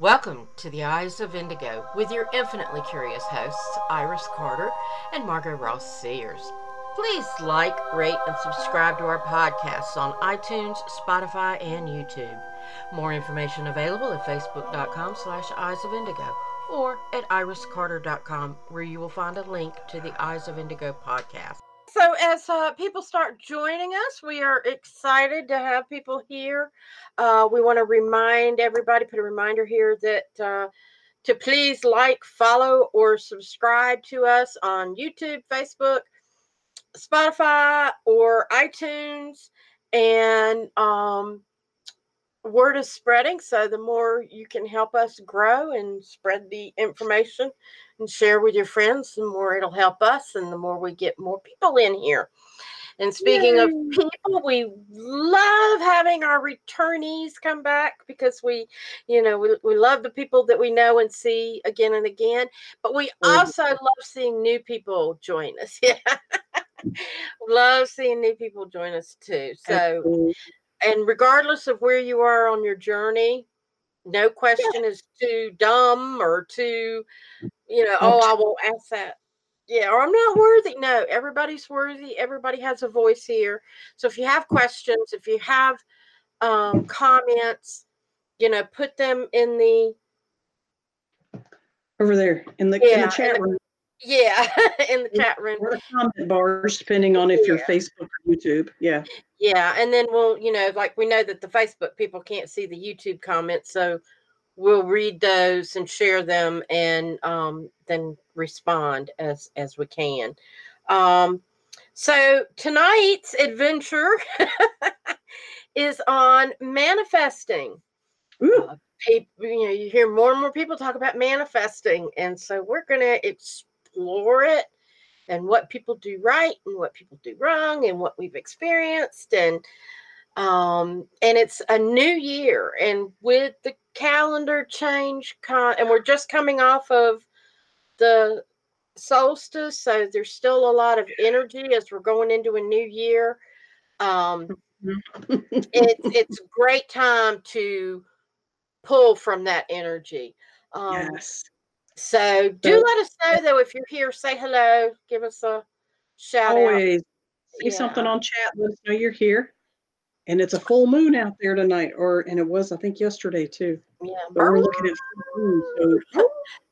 Welcome to the Eyes of Indigo with your infinitely curious hosts, Iris Carter and Margot Ross Sears. Please like, rate, and subscribe to our podcasts on iTunes, Spotify, and YouTube. More information available at facebook.com slash eyes of indigo or at iriscarter.com where you will find a link to the Eyes of Indigo podcast. So, as uh, people start joining us, we are excited to have people here. Uh, we want to remind everybody, put a reminder here that uh, to please like, follow, or subscribe to us on YouTube, Facebook, Spotify, or iTunes. And um, word is spreading. So the more you can help us grow and spread the information and share with your friends, the more it'll help us and the more we get more people in here. And speaking Yay. of people, we love having our returnees come back because we, you know, we, we love the people that we know and see again and again. But we also love seeing new people join us. Yeah. love seeing new people join us too. So and regardless of where you are on your journey, no question yeah. is too dumb or too, you know, oh, I won't ask that. Yeah, or I'm not worthy. No, everybody's worthy. Everybody has a voice here. So if you have questions, if you have um, comments, you know, put them in the over there in the, yeah, in the chat room. Yeah, in the chat room. Or the comment bars, depending on if yeah. you're Facebook or YouTube. Yeah. Yeah, and then we'll, you know, like we know that the Facebook people can't see the YouTube comments, so we'll read those and share them, and um, then respond as as we can. Um, so tonight's adventure is on manifesting. Ooh. Uh, you know, you hear more and more people talk about manifesting, and so we're going to explore it and what people do right and what people do wrong and what we've experienced and um and it's a new year and with the calendar change con- and we're just coming off of the solstice so there's still a lot of energy as we're going into a new year. Um it's it's a great time to pull from that energy. Um yes so do let us know though if you're here. Say hello. Give us a shout always. out. See yeah. something on chat. Let us know you're here. And it's a full moon out there tonight, or and it was I think yesterday too. Yeah, but we're looking at moon, so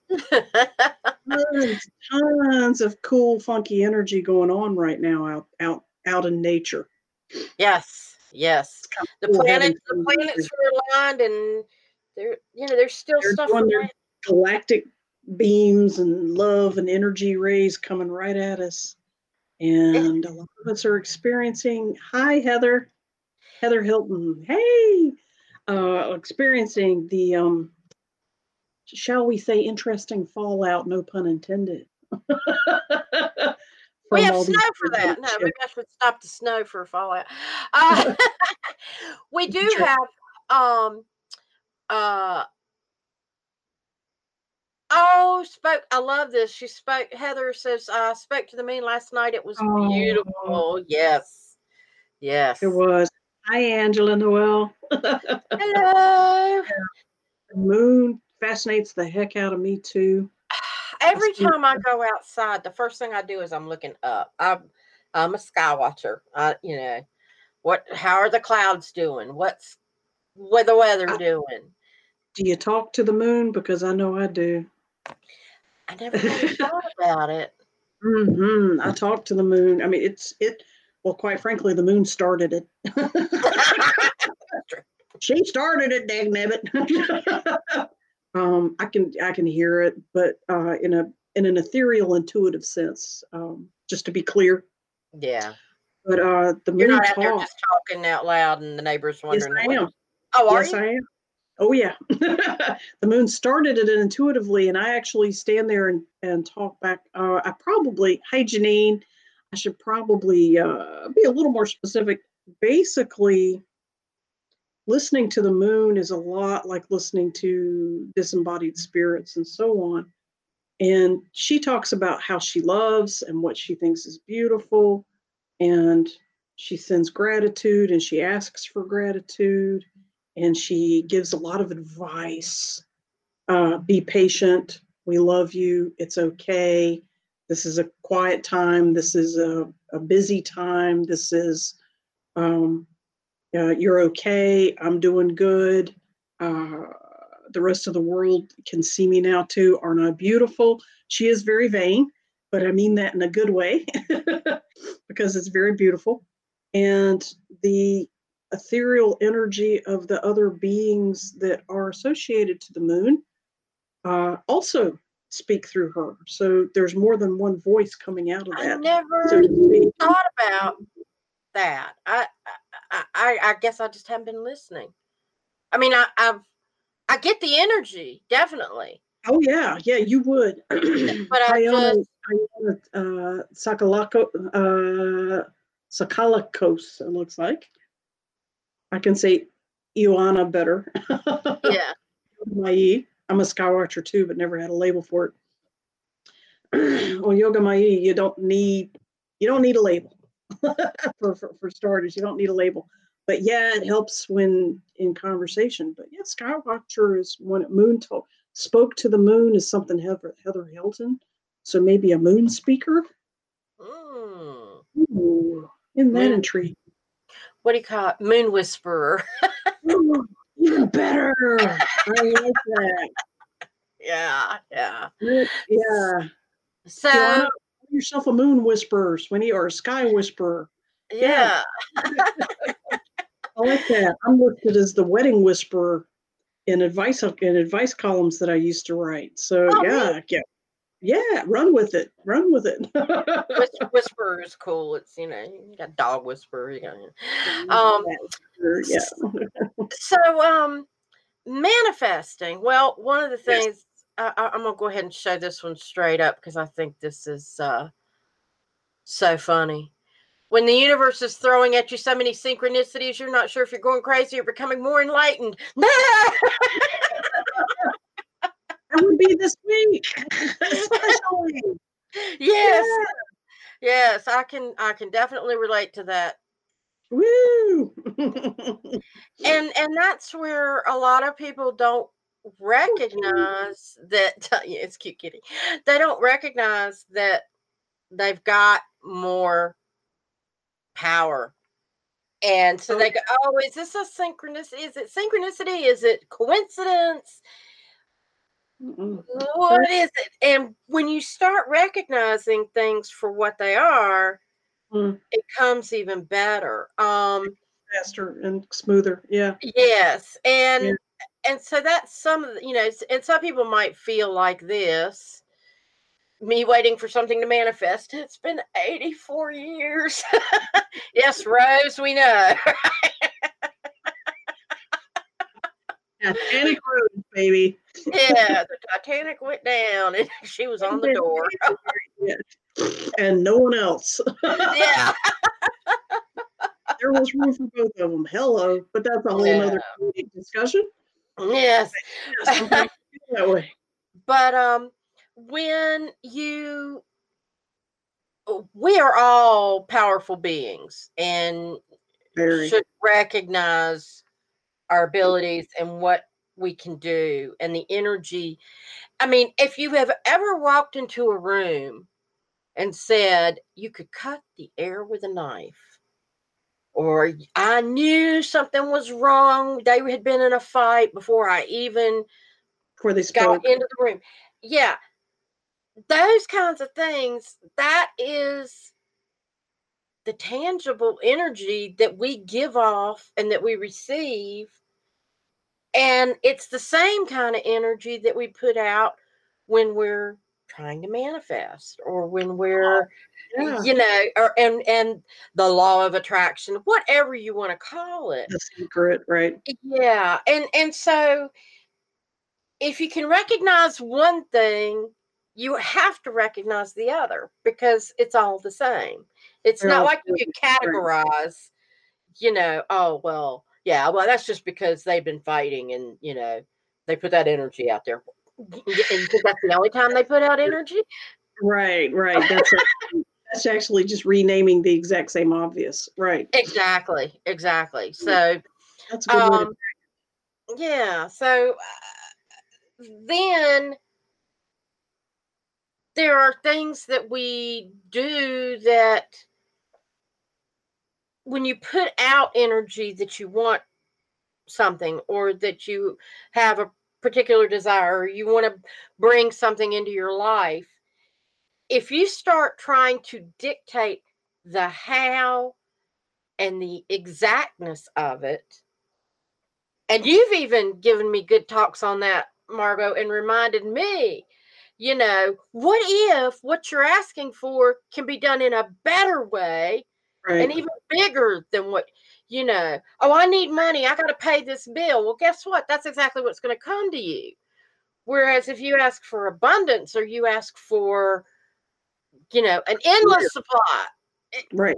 tons, tons of cool, funky energy going on right now out out out in nature. Yes, yes. The cool planets, the planets are aligned, and they're you know, there's still they're stuff. Galactic beams and love and energy rays coming right at us. And a lot of us are experiencing, hi, Heather, Heather Hilton, hey, uh, experiencing the, um, shall we say, interesting fallout, no pun intended. we have snow for that. No, maybe I should stop the snow for a fallout. Uh, we do have um, uh, Oh, spoke. I love this. She spoke. Heather says, I spoke to the moon last night. It was oh. beautiful. Yes. Yes. It was. Hi, Angela Noel. Hello. The moon fascinates the heck out of me, too. Every time I go outside, the first thing I do is I'm looking up. I'm, I'm a sky watcher. I, you know, what, how are the clouds doing? What's, what the weather doing? Do you talk to the moon? Because I know I do. I never thought about it. Mm-hmm. I talked to the moon. I mean, it's it. Well, quite frankly, the moon started it. she started it, dang it. um, I can I can hear it, but uh, in a in an ethereal, intuitive sense. Um, just to be clear. Yeah. But uh, the moon You're not out there just talking out loud, and the neighbors wondering. Yes, I am. Oh, yes, you? I am. Oh yeah, the moon started it intuitively, and I actually stand there and, and talk back. Uh, I probably, hey Janine, I should probably uh, be a little more specific. Basically, listening to the moon is a lot like listening to disembodied spirits and so on. And she talks about how she loves and what she thinks is beautiful, and she sends gratitude and she asks for gratitude and she gives a lot of advice uh, be patient. We love you. It's okay. This is a quiet time. This is a, a busy time. This is, um, uh, you're okay. I'm doing good. Uh, the rest of the world can see me now too. Aren't I beautiful? She is very vain, but I mean that in a good way because it's very beautiful. And the ethereal energy of the other beings that are associated to the moon uh, also speak through her. So there's more than one voice coming out of that. I never so thought about that. I, I I I guess I just haven't been listening. I mean, I I've I get the energy definitely, Oh yeah, yeah, you would. but I Iona, just Iona uh, Sakalako, uh, Sakalakos, it looks like. I can say Ioana better. yeah. Mai. I'm a skywatcher too, but never had a label for it. well, Yoga Mai, you don't need you don't need a label for, for for starters. You don't need a label, but yeah, it helps when in conversation. But yeah, skywatcher is when moon told spoke to the moon is something Heather Heather Hilton. So maybe a moon speaker. Mm. Ooh, isn't that Moon- intriguing? What do you call it? Moon whisperer. Ooh, even better. I like that. yeah, yeah. Yeah. So yourself a moon whisperer, Swinny, or a sky whisperer. yeah. I like that. I'm listed as the wedding whisperer in advice in advice columns that I used to write. So Oh, yeah, yeah, yeah. Run with it. Run with it. Whisper, whisperer is cool. It's you know you got dog whisperer. You got Um, yeah. so um manifesting. Well, one of the things I, I, I'm gonna go ahead and show this one straight up because I think this is uh so funny. When the universe is throwing at you so many synchronicities, you're not sure if you're going crazy or becoming more enlightened. Be this week, especially. yes, yes, I can. I can definitely relate to that. Woo! and and that's where a lot of people don't recognize that yeah, it's cute kitty. They don't recognize that they've got more power. And so oh. they go oh is this a synchronicity? Is it synchronicity? Is it coincidence Mm-mm. what is it and when you start recognizing things for what they are Mm. it comes even better um Faster and smoother. Yeah. Yes, and Yeah. and so that's some of the, you know, and some people might feel like this. Me waiting for something to manifest. It's been 84 years. yes, Rose, we know. Titanic Road, baby. yeah, the Titanic went down and she was on the door. And no one else. yeah. there was room for both of them. Hello, but that's a whole other discussion. Yes. Yeah, that way. But um when you we are all powerful beings and Very. should recognize our abilities and what we can do and the energy. I mean, if you have ever walked into a room and said you could cut the air with a knife, or I knew something was wrong, they had been in a fight before I even Before they got into the room. Yeah, those kinds of things, that is the tangible energy that we give off and that we receive. And it's the same kind of energy that we put out when we're trying to manifest or when oh, we're Yeah. you know or and and the law of attraction whatever you want to call it The secret, right? yeah and and so if you can recognize one thing you have to recognize the other because it's all the same it's They're not like you can categorize you know oh well yeah well that's just because they've been fighting and you know they put that energy out there and that's the only time they put out energy Right, right. That's actually, that's actually just renaming the exact same obvious. Right. exactly exactly so That's a good um yeah so uh, then there are things that we do that when you put out energy that you want something or that you have a particular desire or you want to bring something into your life if you start trying to dictate the how and the exactness of it and you've even given me good talks on that margot and reminded me you know what if what you're asking for can be done in a better way right. and even bigger than what you know oh i need money i got to pay this bill. Well guess what? That's exactly what's going to come to you. Whereas if you ask for abundance or you ask for you know an endless supply right.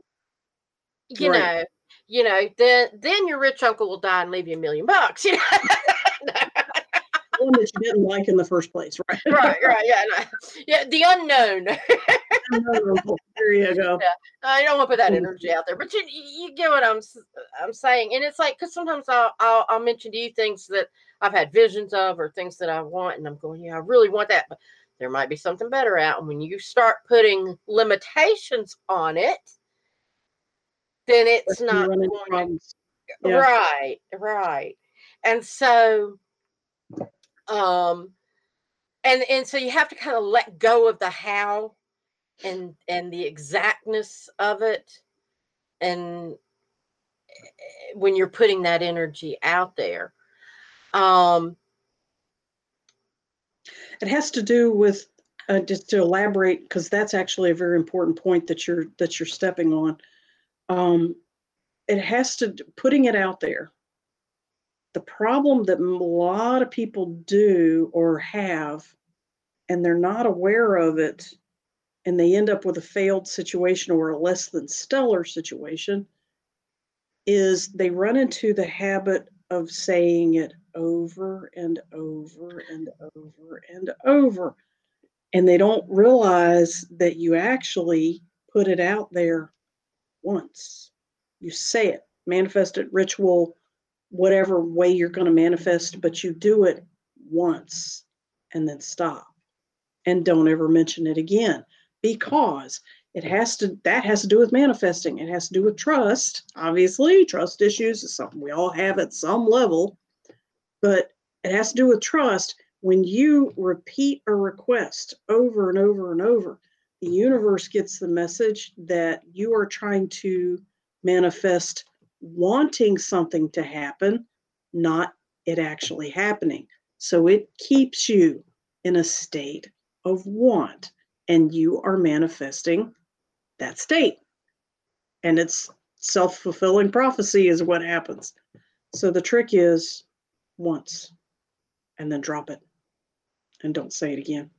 you right. know you know then then your rich uncle will die and leave you a million bucks you know one that you didn't like in the first place, right? right, right, yeah, no. yeah, the unknown. there you go. Yeah, I don't want to put that energy out there, but you you get what I'm I'm saying, and it's like because sometimes I'll, I'll I'll mention to you things that I've had visions of or things that I want, and I'm going, yeah, I really want that, but there might be something better out. And when you start putting limitations on it, then it's not going. Yeah. Right, right. And so um and and so you have to kind of let go of the how and and the exactness of it and eh, when you're putting that energy out there. Um it has to do with uh, just to elaborate because that's actually a very important point that you're that you're stepping on. Um it has to putting it out there the problem that a lot of people do or have, and they're not aware of it, and they end up with a failed situation or a less than stellar situation, is they run into the habit of saying it over and over and over and over. And they don't realize that you actually put it out there once. You say it, manifest it, ritual, whatever way you're going to manifest, but you do it once and then stop. And don't ever mention it again because it has to that has to do with manifesting. It has to do with trust obviously. Trust issues is something we all have at some level. But it has to do with trust. When you repeat a request over and over and over the universe gets the message that you are trying to manifest wanting something to happen, not it actually happening. So it keeps you in a state of want, and you are manifesting that state. And it's self fulfilling prophecy, is what happens. So the trick is once and then drop it and don't say it again.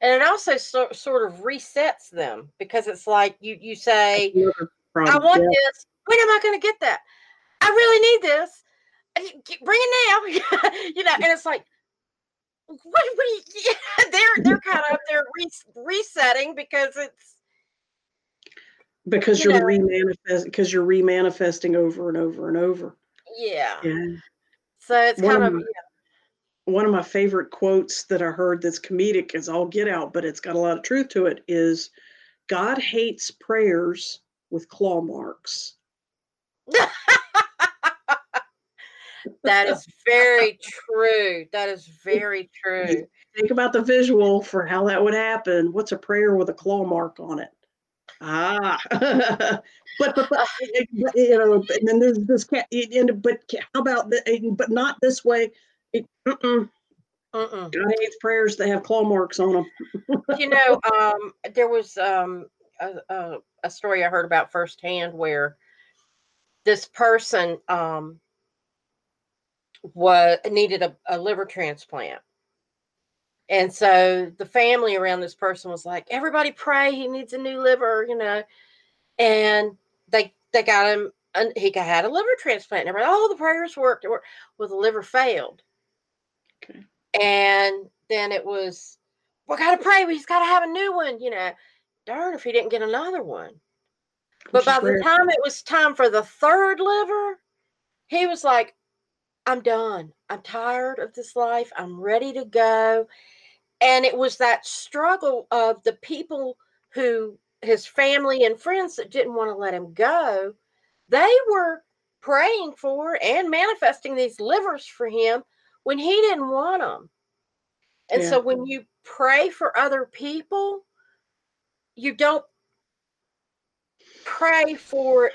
And it also so, sort of resets them because it's like you you say, I want yeah. this, when am I going to get that? I really need this. Bring it now. you know, and it's like, what? what you, they're they're kind of they're re- resetting because it's because you are remanifest because you're remanifesting over and over and over. Yeah. Yeah. So it's one kind of, of yeah. one of my favorite quotes that I heard that's comedic is all get out, but it's got a lot of truth to it. Is God hates prayers with claw marks that is very true. That is very true. Think about the visual for how that would happen. What's a prayer with a claw mark on it? Ah, but, but, but you know, and then there's this cat. And but how about the, but not this way. It. Uh-uh. God hates prayers that have claw marks on them. you know, um, there was um, a, a, a story I heard about firsthand where this person um, was needed a, a liver transplant. And so the family around this person was like, everybody pray, he needs a new liver, you know. And they they got him and he got, had a liver transplant. And everybody, oh, the prayers worked. It worked. Well, the liver failed. Okay. And then it was, we gotta pray, he's gotta have a new one, you know. Darn if he didn't get another one. But by the time it was time for the third liver, he was like, I'm done. I'm tired of this life. I'm ready to go. And it was that struggle of the people who, his family and friends that didn't want to let him go, they were praying for and manifesting these livers for him when he didn't want them. And Yeah. so when you pray for other people, you don't pray for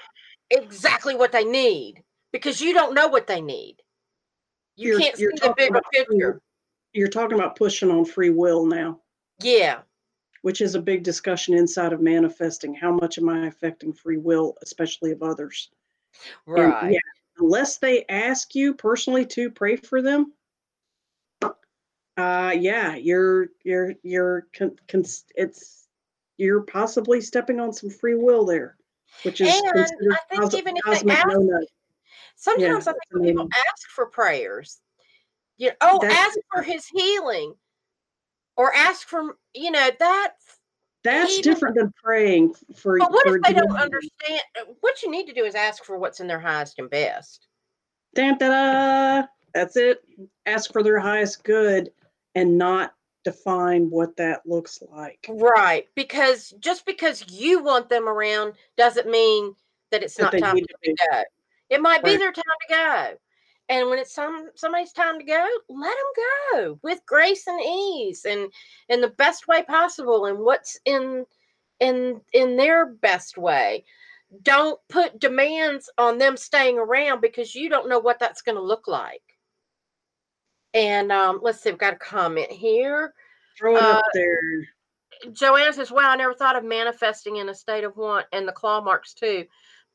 exactly what they need because you don't know what they need. You You're- can't see the bigger picture. You're talking about pushing on free will now, Yeah. which is a big discussion inside of manifesting. How much am I affecting free will, especially of others? And Right. yeah, unless they ask you personally to pray for them, uh, yeah, you're you're you're con- cons- it's you're possibly stepping on some free will there, which is And I think even if they ask-. Sometimes I think people ask for prayers, you know, oh, That's ask for his healing or ask for, you know, that's That's even- different than praying for. But what for if they don't understand? uh, What you need to do is ask for what's in their highest and best. Dun, da, da. That's it. Ask for their highest good and not define what that looks like. Right. Because just because you want them around doesn't mean that it's That not time to to go. It might be their time to go. And when it's some somebody's time to go, let them go with grace and ease and in the best way possible and what's in in in their best way. Don't put demands on them staying around because you don't know what that's going to look like. And um, let's see, we've got a comment here. Throw it Uh, up there. Joanna says, Wow, I never thought of manifesting in a state of want and the claw marks too.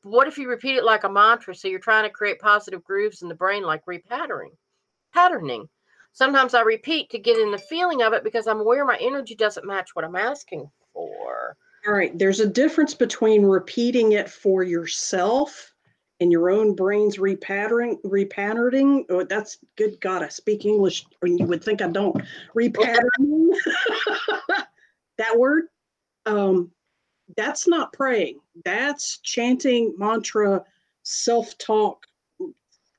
But what if you repeat it like a mantra? So you're trying to create positive grooves in the brain, like repatterning. Patterning. Sometimes I repeat to get in the feeling of it because I'm aware my energy doesn't match what I'm asking for. All right. There's a difference between repeating it for yourself and your own brain's repatterning. Repatterning. Oh, that's good. God, I speak English, and you would think I don't. Repatterning. that word. Um, that's not praying. That's chanting mantra, self-talk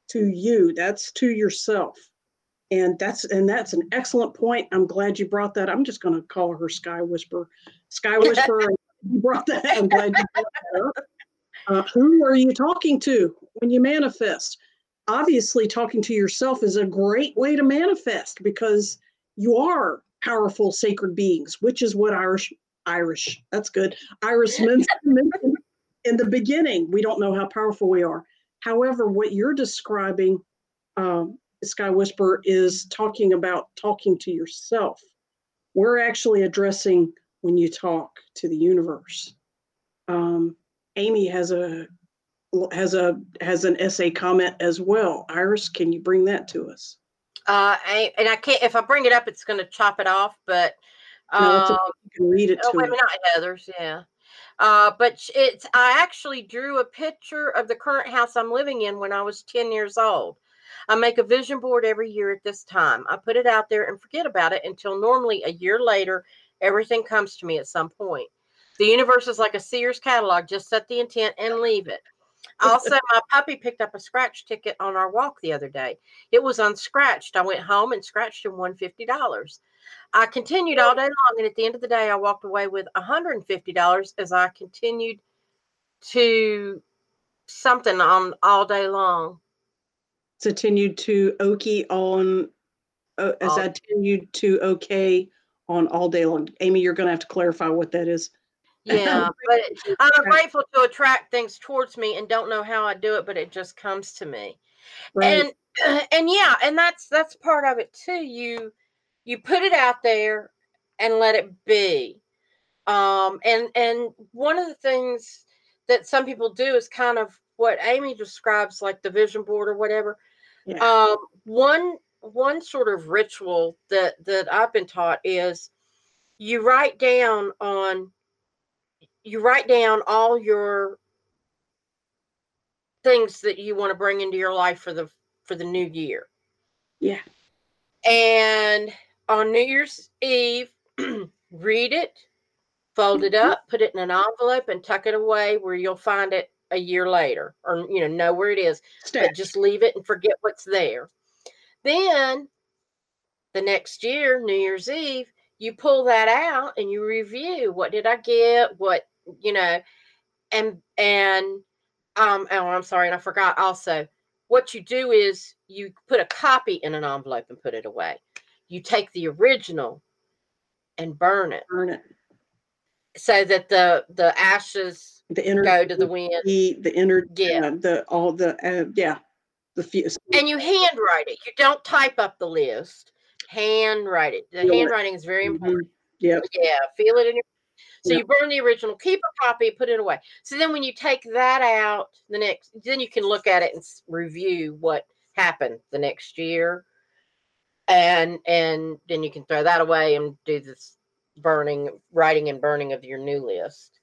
to you. That's to yourself. And that's and that's an excellent point. I'm glad you brought that. I'm just going to call her Sky Whisper. Sky Whisper, you brought that. I'm glad you brought that up. Uh, who are you talking to when you manifest? Obviously, talking to yourself is a great way to manifest because you are powerful sacred beings, which is what Irish Irish that's good. Iris mentioned in the beginning. We don't know how powerful we are. However, what you're describing, um, Sky Whisper, is talking about talking to yourself. We're actually addressing when you talk to the universe. Um, Amy has a has a has an essay comment as well. Iris, can you bring that to us? Uh, I, and I can't, if I bring it up, it's going to chop it off. But No, it's um, okay. You can read it Oh, to wait, us. not Heather's, yeah. Uh, but sh- it's I actually drew a picture of the current house I'm living in when I was 10 years old. I make a vision board every year at this time. I put it out there and forget about it until normally a year later, everything comes to me at some point. The universe is like a Sears catalog, just set the intent and leave it. Also, my puppy picked up a scratch ticket on our walk the other day. It was unscratched. I went home and scratched and won $50. I continued all day long, and at the end of the day, I walked away with $150 as I continued to something on all day long. Continued to Okie on uh, as All- I continued to okay on all day long. Amy, you're going to have to clarify what that is. Yeah, but I'm grateful to attract things towards me and don't know how I do it, but it just comes to me. Right. And and yeah, and that's that's part of it too. You you put it out there and let it be. Um and and one of the things that some people do is kind of what Amy describes like the vision board or whatever. Yeah. Um one one sort of ritual that that I've been taught is you write down on you write down all your things that you want to bring into your life for the for the new year. Yeah. And on New Year's Eve, read it, fold it Mhm. up, put it in an envelope and tuck it away where you'll find it a year later or you know know where it is but just leave it and forget what's there then the next year new year's eve you pull that out and you review what did i get what you know and and um oh i'm sorry and i forgot also what you do is you put a copy in an envelope and put it away. You take the original and burn it. Burn it. so that the the ashes The inner go to the wind. the the inner Yeah. uh, the all the uh, yeah the few and you handwrite it. You don't type up the list. Handwrite it. The handwriting is very important. Yeah. yeah feel it in your so Yeah. you burn the original keep a copy put it away. So then when you take that out the next then you can look at it and review what happened the next year. And and then you can throw that away and do this burning writing and burning of your new list.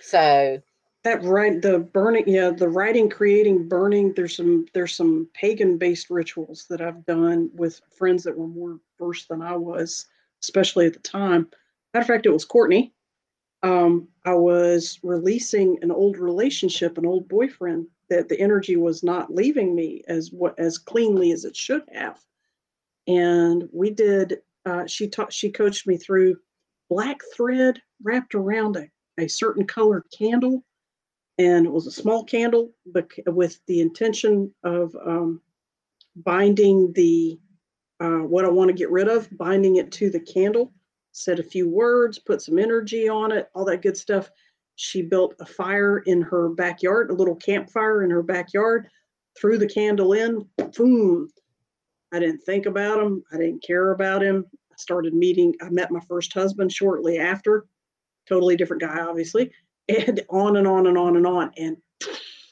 So that right the burning yeah the writing creating burning there's some there's some pagan based rituals that i've done with friends that were more versed than i was especially at the time. Matter of fact it was courtney um, i was releasing an old relationship an old boyfriend that the energy was not leaving me as what as cleanly as it should have. And we did uh, she taught she coached me through black thread wrapped around a, a certain colored candle. And it was a small candle but with the intention of um, binding the uh, what i want to get rid of binding it to the candle said a few words put some energy on it all that good stuff. She built a fire in her backyard a little campfire in her backyard threw the candle in boom. I didn't think about him i didn't care about him. I started meeting i met my first husband shortly after totally different guy obviously and on and on and on and on and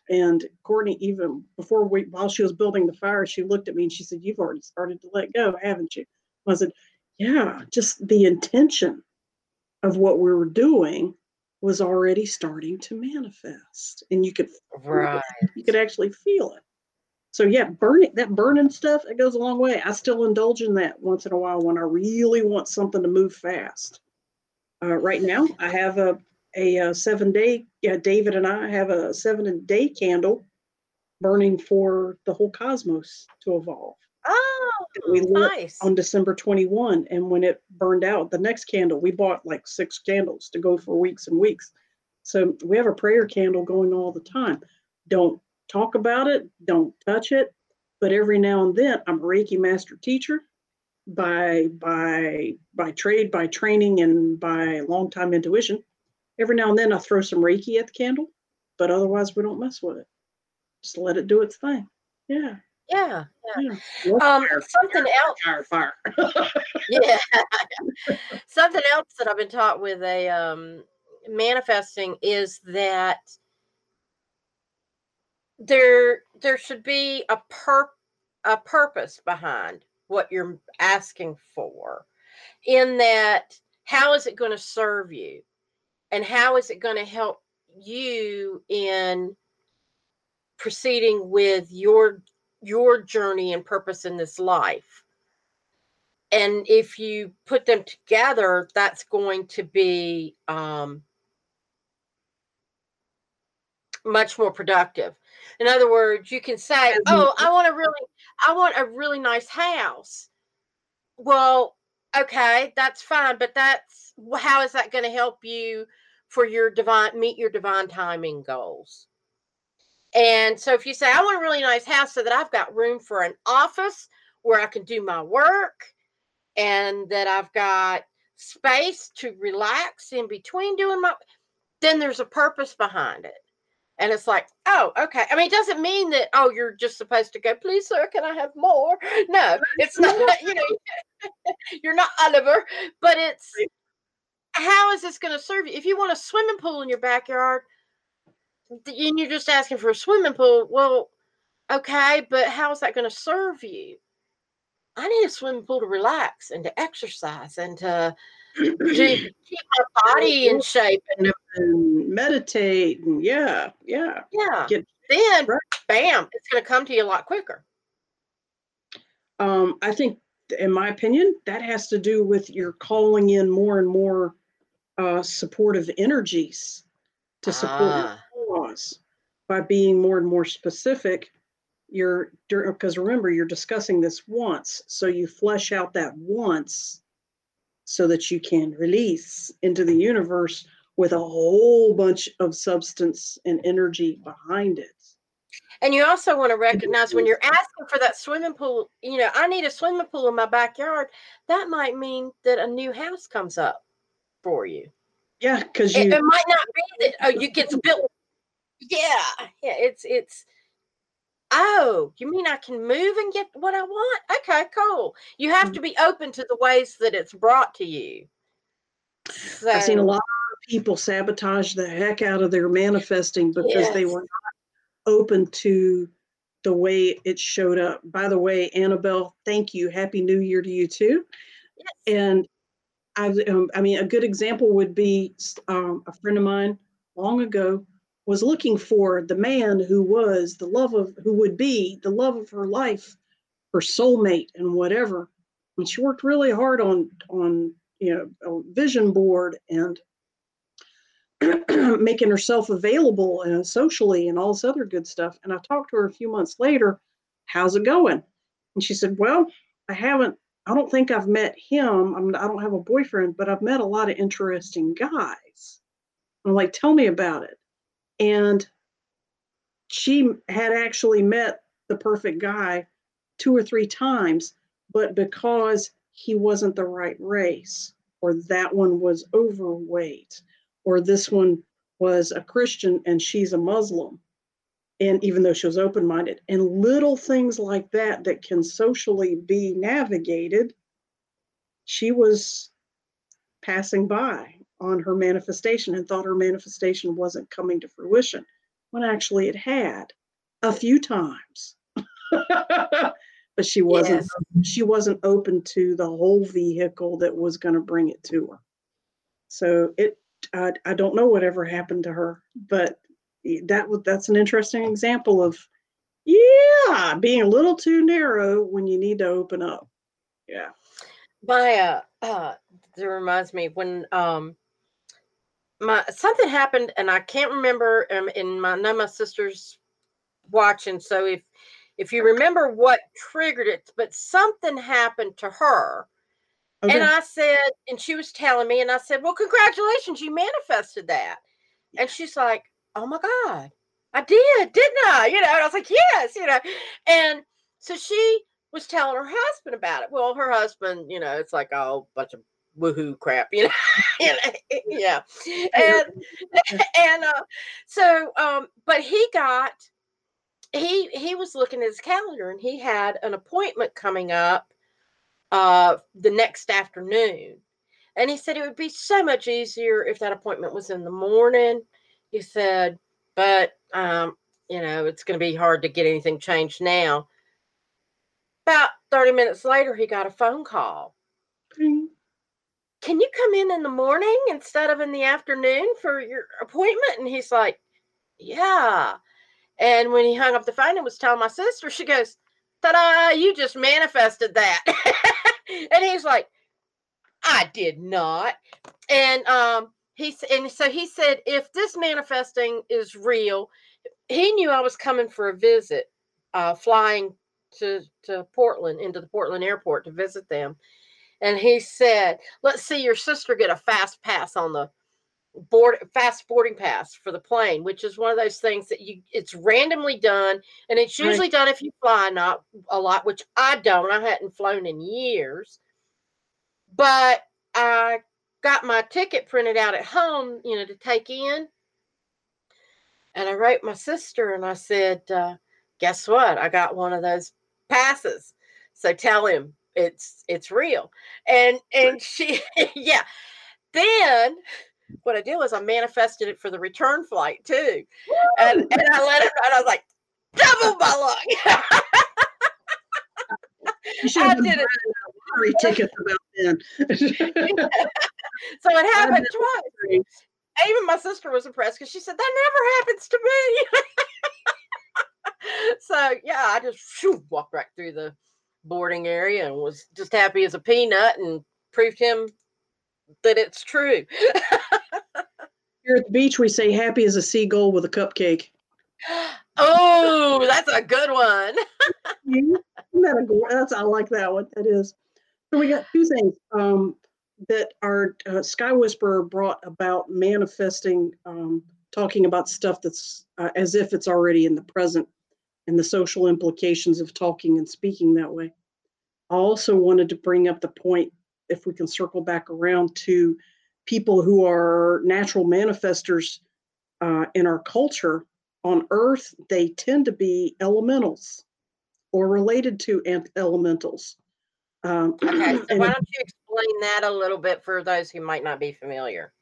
and courtney even before we while she was building the fire she looked at me and she said you've already started to let go haven't you? I said yeah just the intention of what we were doing was already starting to manifest and you could right. You could actually feel it. So yeah burning that burning stuff it goes a long way. I still indulge in that once in a while when i really want something to move fast. Uh, right now i have a a, uh seven day yeah david and i have a seven day candle burning for the whole cosmos to evolve. Oh that oh, we lit nice on December 21. And when it burned out, the next candle, we bought like six candles to go for weeks and weeks. So we have a prayer candle going all the time. Don't talk about it, don't touch it. But every now and then, I'm a Reiki master teacher by by by trade, by training, and by long time intuition. Every now and then I throw some Reiki at the candle, but otherwise we don't mess with it. Just let it do its thing. Yeah. Yeah yeah. Um fire, something else fire, fire. yeah something else that i've been taught with a um manifesting is that there there should be a per a purpose behind what you're asking for in that how is it going to serve you and how is it going to help you in proceeding with your your journey and purpose in this life. And if you put them together that's going to be um, much more productive. In other words you can say oh i want a really i want a really nice house. Well okay that's fine but that's how is that going to help you for your divine meet your divine timing goals and so if you say i want a really nice house so that i've got room for an office where i can do my work and that i've got space to relax in between doing my then there's a purpose behind it. And it's like oh okay. I mean it doesn't mean that oh you're just supposed to go please sir can i have more? No it's not you know you're not oliver but it's how is this going to serve you? If you want a swimming pool in your backyard and you're just asking for a swimming pool well okay but how is that going to serve you i need a swimming pool to relax and to exercise and to, to keep my body in shape and and meditate and yeah, yeah. Yeah. Get- then, Right. bam, it's going to come to you a lot quicker. Um, I think, in my opinion, that has to do with your calling in more and more uh, supportive energies to support Ah. your cause. by being more and more specific, you're because remember you're discussing this once, so you flesh out that once so that you can release into the universe with a whole bunch of substance and energy behind it. And you also want to recognize when you're asking for that swimming pool, you know, I need a swimming pool in my backyard. That might mean that a new house comes up for you. Yeah, because you it, it, might not be that oh you get built. Yeah, yeah, it's it's oh, you mean I can move and get what I want? Okay, cool. You have to mm. be open to the ways that it's brought to you. So, I've seen a lot of people sabotage the heck out of their manifesting because yes. they were not open to the way it showed up. By the way, Annabelle, thank you. Happy New Year to you too. Yes. And I, um, I mean, a good example would be um, a friend of mine long ago was looking for the man who was the love of who would be the love of her life, her soulmate, and whatever. And she worked really hard on on you know a vision board and making herself available and socially and all this other good stuff. And I talked to her a few months later, how's it going? And she said, Well, I haven't, I don't think I've met him. I'm, I don't have a boyfriend, but I've met a lot of interesting guys. I'm like, Tell me about it. And she had actually met the perfect guy two or three times, but because he wasn't the right race, or that one was overweight, or this one was a Christian and she's a Muslim, and even though she was open minded, and little things like that that can socially be navigated, she was passing by on her manifestation and thought her manifestation wasn't coming to fruition when actually it had a few times but she wasn't yes. she wasn't open to the whole vehicle that was going to bring it to her so it I, I don't know whatever happened to her but that was that's an interesting example of yeah being a little too narrow when you need to open up yeah my uh, uh that reminds me when um my something happened and I can't remember um, in my none of my sisters watching. So if if you remember what triggered it, but something happened to her. Okay. And I said, and she was telling me, and I said, Well, congratulations, you manifested that. And she's like, Oh my God, I did, didn't I? You know, and I was like, Yes, you know. And so she was telling her husband about it. Well, her husband, you know, it's like a bunch of woohoo crap, you know. yeah. And and uh, so um, but he got he he was looking at his calendar and he had an appointment coming up uh the next afternoon. And he said it would be so much easier if that appointment was in the morning. He said, but um, you know, it's going to be hard to get anything changed now. About 30 minutes later, he got a phone call can you come in in the morning instead of in the afternoon for your appointment? And he's like, yeah. And when he hung up the phone and was telling my sister, she goes, ta-da, you just manifested that. and he's like, I did not. And um, he and so he said, if this manifesting is real, he knew I was coming for a visit, uh, flying to to Portland into the Portland airport to visit them and he said, "Let's see your sister get a fast pass on the board fast boarding pass for the plane, which is one of those things that you it's randomly done, and it's usually right. done if you fly not a lot, which I don't. I hadn't flown in years, but I got my ticket printed out at home, you know, to take in." And I wrote my sister and I said, uh, guess what? I got one of those passes. So tell him it's it's real. And and she yeah. Then what i did was i manifested it for the return flight too. And and i let it and i was like double my luck. You should have did lottery tickets about then so it happened twice even my sister was impressed because she said that never happens to me so yeah i just shoo, walked right through the boarding area and was just happy as a peanut and proved him that it's true. Here at the beach, we say happy as a seagull with a cupcake. oh, that's a good one. that that's I like that one. That is. So we got two things um, that our uh, Sky Whisperer brought about manifesting, um, talking about stuff that's uh, as if it's already in the present, and the social implications of talking and speaking that way. I also wanted to bring up the point, if we can circle back around to people who are natural manifestors uh, in our culture on Earth, they tend to be elementals or related to elementals. Um, okay, so why don't you explain that a little bit for those who might not be familiar?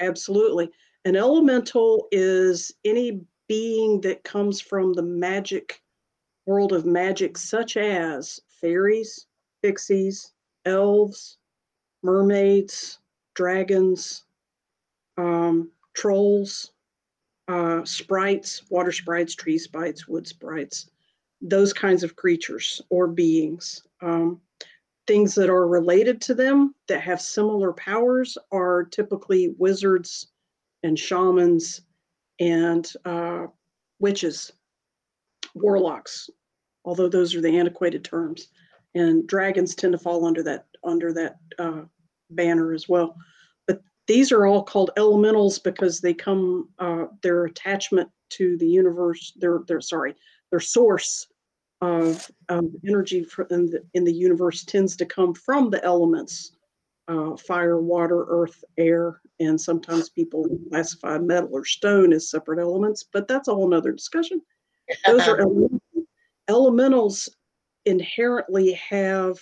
Absolutely. An elemental is any being that comes from the magic world of magic, such as fairies, pixies, elves, mermaids, dragons, um, trolls, uh, sprites, water sprites, tree sprites, wood sprites, those kinds of creatures or beings. Um, things that are related to them that have similar powers are typically wizards and shamans and uh, witches, warlocks, although those are the antiquated terms. And dragons tend to fall under that under that uh, banner as well. But these are all called elementals because they come uh, their attachment to the universe. Their their sorry their source of um, energy in the, in the universe tends to come from the elements uh, fire, water, earth, air, and sometimes people classify metal or stone as separate elements, but that's a whole nother discussion. Those are elementals. elementals inherently have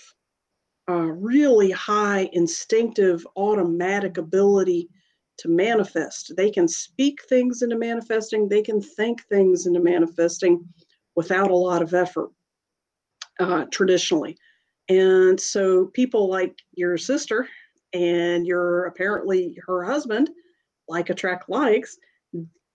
a really high instinctive automatic ability to manifest. They can speak things into manifesting, they can think things into manifesting without a lot of effort uh, traditionally. And so people like your sister and your apparently her husband like attract likes.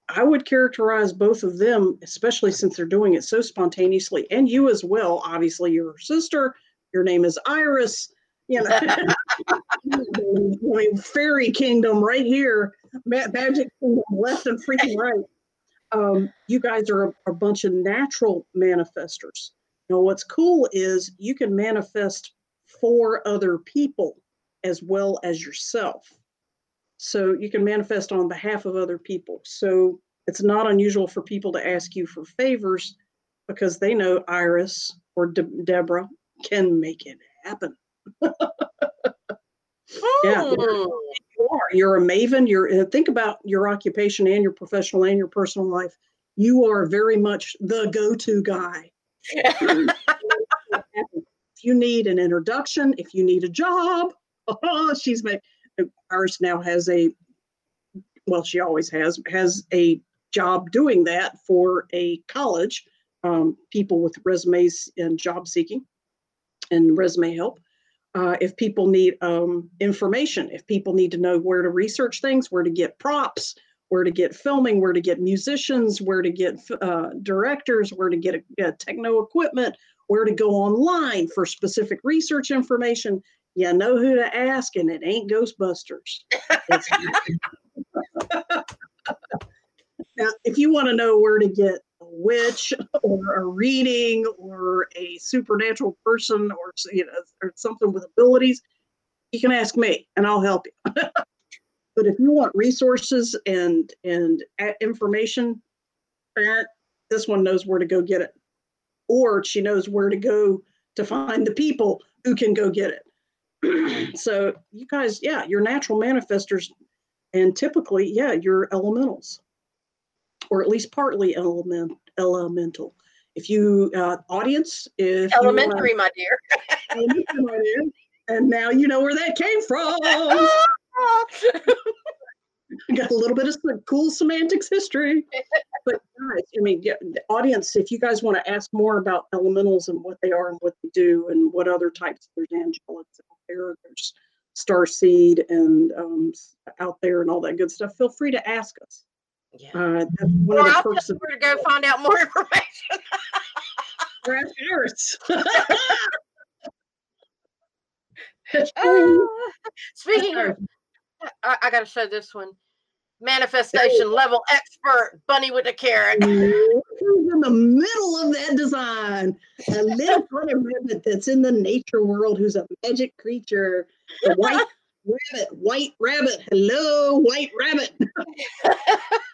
I would characterize both of them, especially since they're doing it so spontaneously, and you as well. Obviously, your sister, your name is Iris. You know, I mean, fairy kingdom right here, magic kingdom left and freaking right um, you guys are a, a bunch of natural manifestors. Now, what's cool is you can manifest for other people as well as yourself. So you can manifest on behalf of other people. So it's not unusual for people to ask you for favors because they know Iris or De- Deborah can make it happen. Yeah, you are. You're a maven. You're uh, think about your occupation and your professional and your personal life. You are very much the go-to guy. if you need an introduction, if you need a job, oh, she's made. Iris now has a, well, she always has has a job doing that for a college. Um, people with resumes and job seeking and resume help uh, if people need um, information, if people need to know where to research things, where to get props, where to get filming, where to get musicians, where to get uh, directors, where to get a, a techno equipment, where to go online for specific research information, you know who to ask, and it ain't Ghostbusters. now, if you want to know where to get witch or a reading or a supernatural person or you know or something with abilities, you can ask me and I'll help you. but if you want resources and and information, parent, this one knows where to go get it, or she knows where to go to find the people who can go get it. so you guys, yeah, you're natural manifestors, and typically, yeah, you're elementals or at least partly element elemental. If you uh, audience, if elementary, my dear, elementary, my dear, and now you know where that came from. got a little bit of cool semantics history. But guys, I mean, yeah, the audience, if you guys want to ask more about elementals and what they are and what they do and what other types, there's angelics out there, there's star seed and um, out there and all that good stuff. Feel free to ask us. Yeah. Uh, that's one well, of the I'll perks of- to go find out more information. Grass Harris. uh, speaking of, I, I got to show this one. manifestation level expert, bunny with a carrot. Who's in the middle of that design? A little funny rabbit that's in the nature world who's a magic creature. The white rabbit, white rabbit. Hello, white rabbit.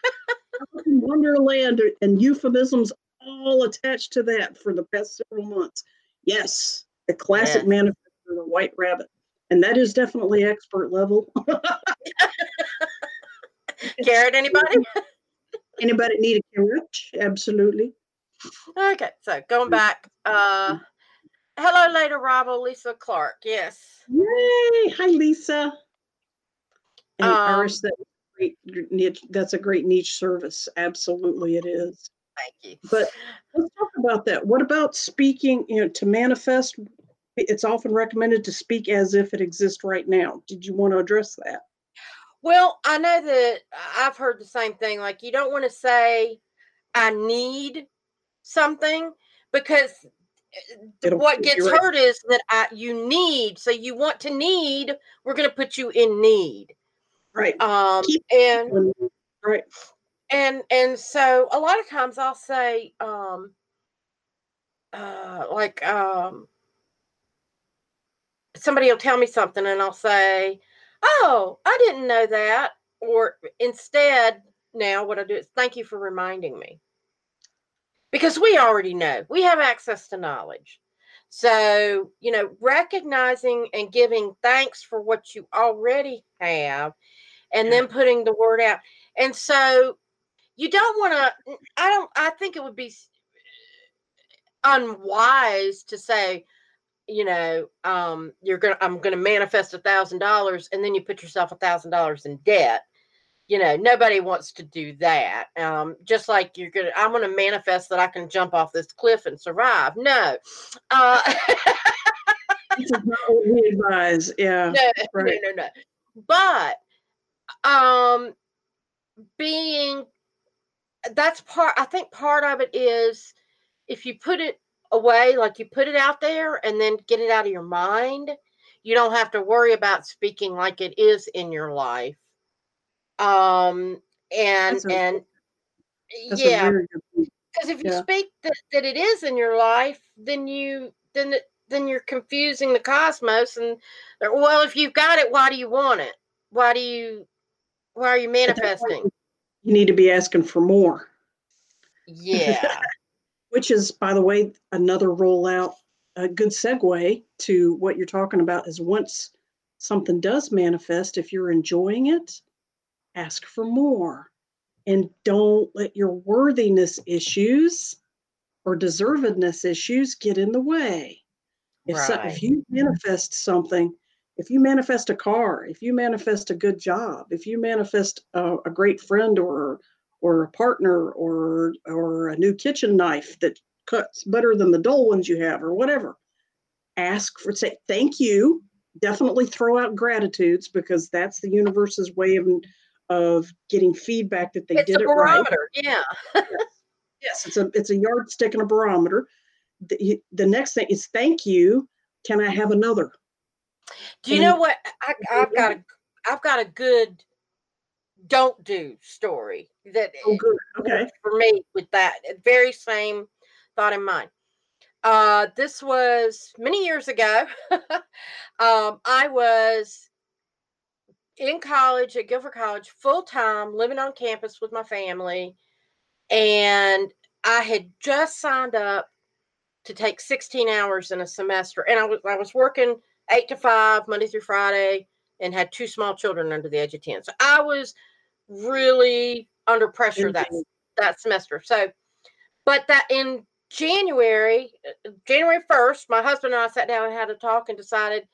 Wonderland and euphemisms all attached to that for the past several months. Yes, the classic yes. manifesto, the white rabbit. And that is definitely expert level. carrot, anybody? anybody need a carrot? Absolutely. Okay, so going back, uh hello later, Robo, Lisa Clark. Yes. Yay! Hi, Lisa. And um, Iris, that great niche. That's a great niche service. Absolutely, it is. Thank you. But let's talk about that. What about speaking? You know, to manifest, it's often recommended to speak as if it exists right now. Did you want to address that? Well, I know that I've heard the same thing. Like, you don't want to say, I need something because eh, It'll, what gets right. hurt is that I, you need. So you want to need, we're going to put you in need. Right. Um, Keep and, right. And, and so a lot of times I'll say, um, uh, like, um, somebody will tell me something and I'll say, oh, I didn't know that. Or instead, now what I do is thank you for reminding me. Because we already know, we have access to knowledge. So, you know, recognizing and giving thanks for what you already have and then putting the word out. And so you don't want to, I don't, I think it would be unwise to say, you know, um, you're gonna I'm gonna manifest a thousand dollars and then you put yourself a thousand dollars in debt. You know, nobody wants to do that. Um, just like you're gonna I'm gonna manifest that I can jump off this cliff and survive. No. Uh is not what we advise. Yeah. No, right. no, no, no. But um being that's part I think part of it is if you put it away, like you put it out there and then get it out of your mind. You don't have to worry about speaking like it is in your life. Um, and a, and yeah, because if you yeah. speak that, that it is in your life, then you then then you're confusing the cosmos. And well, if you've got it, why do you want it? Why do you? Why are you manifesting? You need to be asking for more. Yeah. which is, by the way, another rollout, a good segue to what you're talking about is once something does manifest, if you're enjoying it, ask for more. And don't let your worthiness issues or deservedness issues get in the way. If, right. so, if you manifest something, if you manifest a car, if you manifest a good job, if you manifest a, a great friend or or a partner or or a new kitchen knife that cuts better than the dull ones you have or whatever ask for say thank you. Definitely throw out gratitudes because that's the universe's way of of getting feedback that they it's did a it barometer right. yeah. Yes. It's a it's a yardstick and a barometer. The, the next thing is thank you. Can i have another do you know what? I, i've got a i've got a good don't do story that oh, good. okay. for me with that very same thought in mind. Uh this was many years ago. Um i was in college at guilford college full time living on campus with my family and i had just signed up to take 16 hours in a semester and i was i was working 8 to 5 monday through friday and had two small children under the age of 10 so i was really under pressure that that semester. So, but that in January, uh, January first, my husband and I sat down and had a talk and decided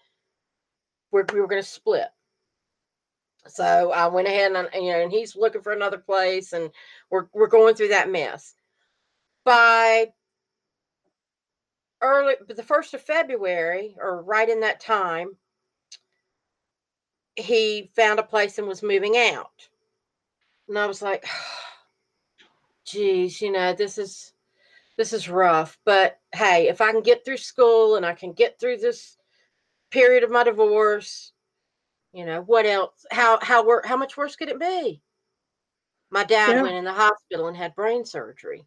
we're, we were going to split. So I went ahead and you know, and he's looking for another place, and we're we're going through that mess. By early, the first of February, or right in that time, he found a place and was moving out. And I was like, geez, you know, this is this is rough. But hey, if I can get through school and I can get through this period of my divorce, you know, what else? How how work how much worse could it be? My dad Yeah. went in the hospital and had brain surgery.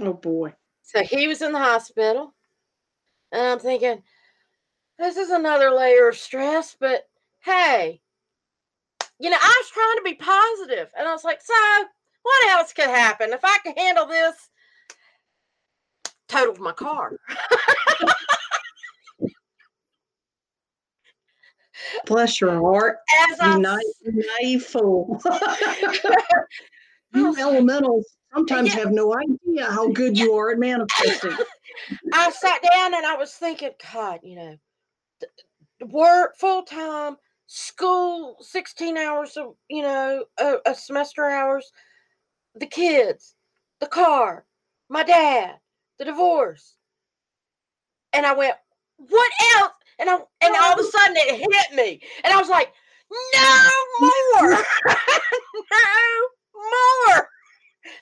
Oh boy. So he was in the hospital. And I'm thinking, this is another layer of stress, but hey, you know, I was trying to be positive, And I was like, so what else could happen? If I can handle this, totaled my car. Bless your heart. As You naive fool. you oh, was- elementals sometimes Yeah. have no idea how good you are at manifesting. I sat down and I was thinking, God, you know, work full time, school, 16 hours of, you know, a, a semester hours, the kids, the car, my dad, the divorce. And I went, what else? And I and all of a sudden it hit me. And I was like, no more. no more.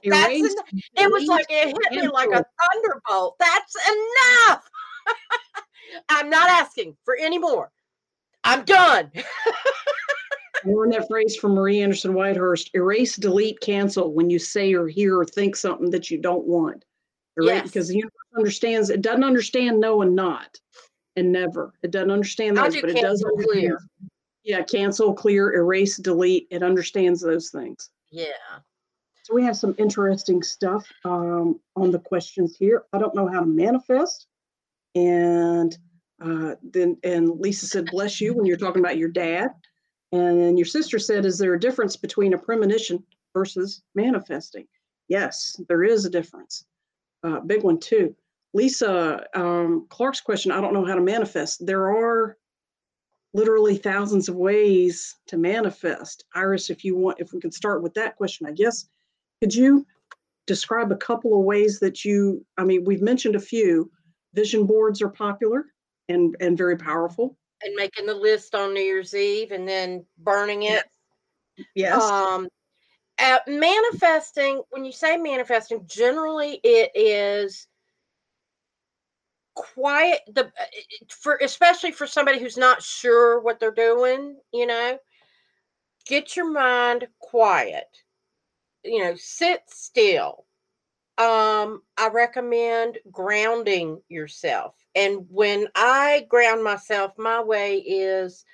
That's en- it was like it hit me like a thunderbolt. That's enough. I'm not asking for any more. I'm done. I learned that phrase from Marie Anderson Whitehurst erase, delete, cancel when you say or hear or think something that you don't want. Erase, Yes. Because the universe understands, it doesn't understand no and not and never. It doesn't understand those, do but it does clear. Yeah, cancel, clear, erase, delete. It understands those things. Yeah. So we have some interesting stuff um, on the questions here. I don't know how to manifest. And uh, then, and Lisa said, bless you when you're talking about your dad. And then your sister said, is there a difference between a premonition versus manifesting? Yes, there is a difference. Uh, big one too. Lisa um, Clark's question, I don't know how to manifest. There are literally thousands of ways to manifest. Iris, if you want, if we could start with that question, I guess, could you describe a couple of ways that you, I mean, we've mentioned a few. Vision boards are popular and, and very powerful. And making the list on New Year's Eve and then burning it. Yes. Um uh, manifesting, when you say manifesting, generally it is quiet the uh, for especially for somebody who's not sure what they're doing, you know. Get your mind quiet. You know, sit still. Um I recommend grounding yourself. And when I ground myself, my way is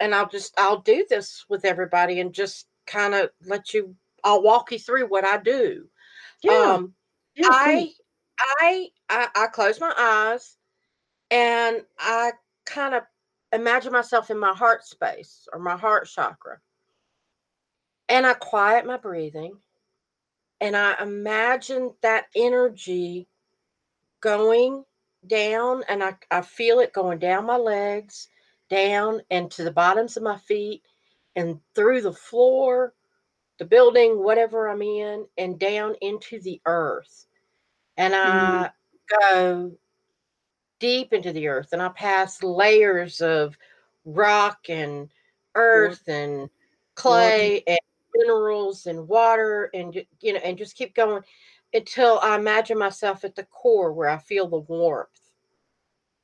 and I'll just I'll do this with everybody and just kind of let you I'll walk you through what I do. yeah. Um yeah, I. I I I close my eyes and I kind of imagine myself in my heart space or my heart chakra. And I quiet my breathing and I imagine that energy going down and I, I feel it going down my legs, down and to the bottoms of my feet and through the floor, the building, whatever I'm in, and down into the earth. And mm-hmm. I go deep into the earth and I pass layers of rock and earth and clay and minerals and water and you know and just keep going until I imagine myself at the core where I feel the warmth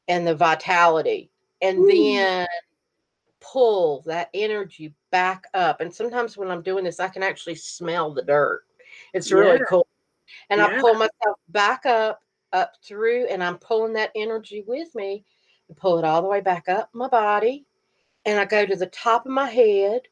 and the vitality and Ooh. then pull that energy back up and sometimes when I'm doing this I can actually smell the dirt. It's really Yeah. cool and I pull myself back up up through and I'm pulling that energy with me and pull it all the way back up my body and I go to the top of my head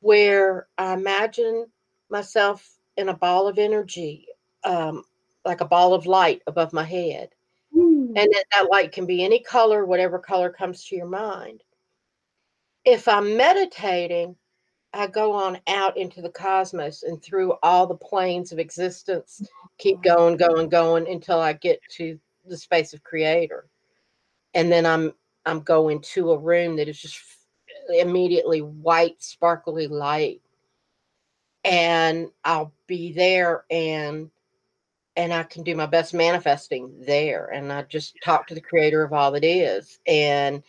where I imagine myself in a ball of energy, um, like a ball of light above my head. Ooh. And that, that light can be any color, whatever color comes to your mind. If I'm meditating, I go on out into the cosmos and through all the planes of existence, keep going, going, going until I get to the space of creator. And then I'm I'm going to a room that is just immediately white, sparkly light. And I'll be there and and I can do my best manifesting there. And I just talk to the creator of all that is. And